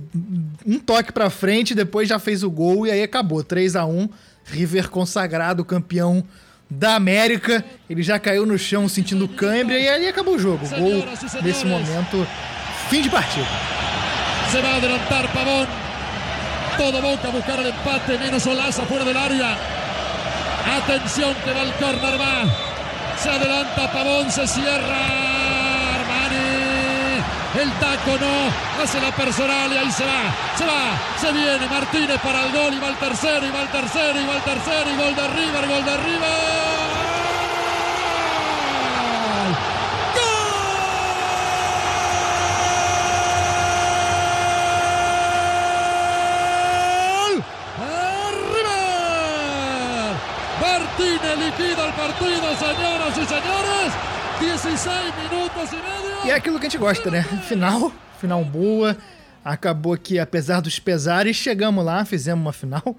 [SPEAKER 1] um toque pra frente, depois já fez o gol e aí acabou, 3 a 1 River consagrado campeão da América, ele já caiu no chão sentindo cãibra e aí acabou o jogo. Gol nesse momento, fim de partida.
[SPEAKER 2] Se va a adelantar Pavón. Todo Boca a buscar el empate, menos Olaza fuera del área. Atención que va el córner, va. Se adelanta Pavón, se cierra. Armani. El taco no, hace la personal y ahí se va, se va, se viene Martínez para el gol y va el tercero, y va el tercero, y va el tercero, y gol de River, gol de River. Partido, señoras y señores. 16 minutos e meio.
[SPEAKER 1] E é aquilo que a gente gosta, né? Final, final boa. Acabou que, apesar dos pesares, chegamos lá, fizemos uma final.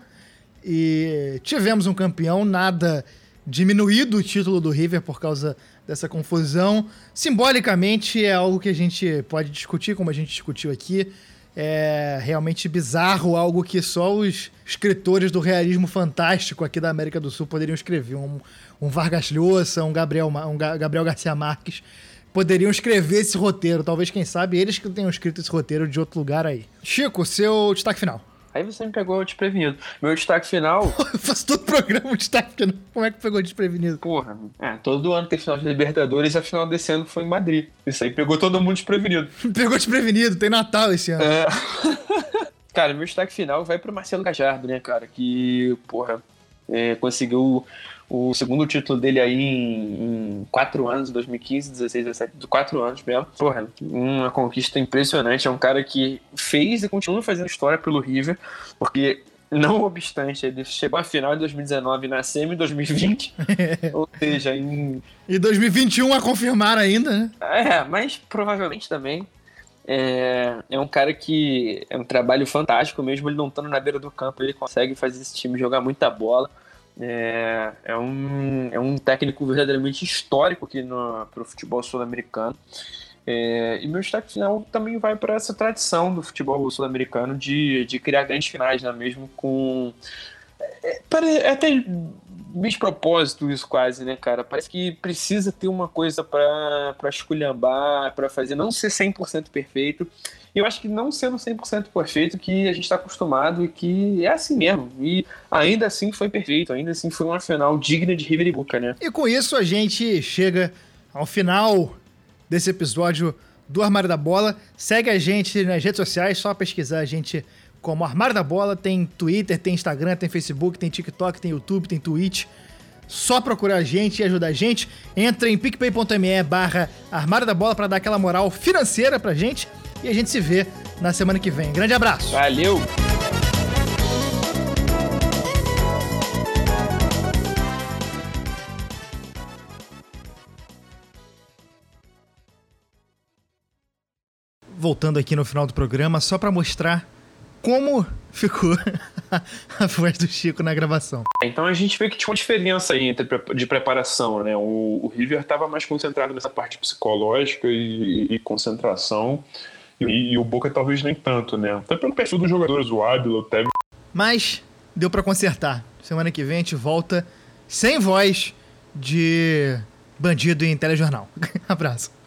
[SPEAKER 1] E tivemos um campeão, nada diminuído o título do River por causa dessa confusão. Simbolicamente é algo que a gente pode discutir, como a gente discutiu aqui é realmente bizarro, algo que só os escritores do realismo fantástico aqui da América do Sul poderiam escrever. Um, um Vargas Llosa, um Gabriel, um Gabriel Garcia Marques poderiam escrever esse roteiro. Talvez, quem sabe, eles que tenham escrito esse roteiro de outro lugar aí. Chico, seu destaque final.
[SPEAKER 3] Aí você me pegou desprevenido. Meu destaque final.
[SPEAKER 1] eu faço todo o programa destaque final. Como é que pegou desprevenido?
[SPEAKER 3] Porra, é, todo ano tem final de Libertadores e a final desse ano foi em Madrid. Isso aí pegou todo mundo desprevenido.
[SPEAKER 1] pegou desprevenido, tem Natal esse ano. É.
[SPEAKER 3] cara, meu destaque final vai pro Marcelo Gajardo, né, cara? Que, porra, é, conseguiu o segundo título dele aí em, em quatro anos, 2015, 16, 17, quatro anos mesmo. Porra, uma conquista impressionante. É um cara que fez e continua fazendo história pelo River, porque não obstante, ele chegou à final em 2019 na semi 2020. ou seja, em.
[SPEAKER 1] E 2021 a confirmar ainda, né?
[SPEAKER 3] É, mas provavelmente também. É, é um cara que é um trabalho fantástico, mesmo ele não estando na beira do campo, ele consegue fazer esse time jogar muita bola. É, é, um, é um técnico verdadeiramente histórico aqui para o futebol sul-americano. É, e meu destaque final também vai para essa tradição do futebol sul-americano de, de criar grandes finais, né? mesmo com. É, é até despropósito isso quase, né, cara? Parece que precisa ter uma coisa para esculhambar, para fazer, não ser 100% perfeito, e eu acho que não sendo 100% perfeito que a gente está acostumado e que é assim mesmo. E ainda assim foi perfeito, ainda assim foi uma final digna de River e Boca, né?
[SPEAKER 1] E com isso a gente chega ao final desse episódio do Armário da Bola. Segue a gente nas redes sociais, só pesquisar a gente como Armário da Bola. Tem Twitter, tem Instagram, tem Facebook, tem TikTok, tem YouTube, tem Twitch. Só procurar a gente e ajudar a gente. Entra em picpay.me barra Armário da Bola para dar aquela moral financeira pra gente. E a gente se vê na semana que vem. Grande abraço.
[SPEAKER 3] Valeu!
[SPEAKER 1] Voltando aqui no final do programa, só para mostrar como ficou a voz do Chico na gravação.
[SPEAKER 3] Então a gente vê que tinha uma diferença aí entre, de preparação, né? O, o River estava mais concentrado nessa parte psicológica e, e concentração. E, e, o Boca talvez nem tanto, né? Até pelo perfil dos jogadores, o Ábila, o Tevez.
[SPEAKER 1] Mas deu para consertar. Semana que vem a gente volta sem voz de bandido em telejornal. Abraço.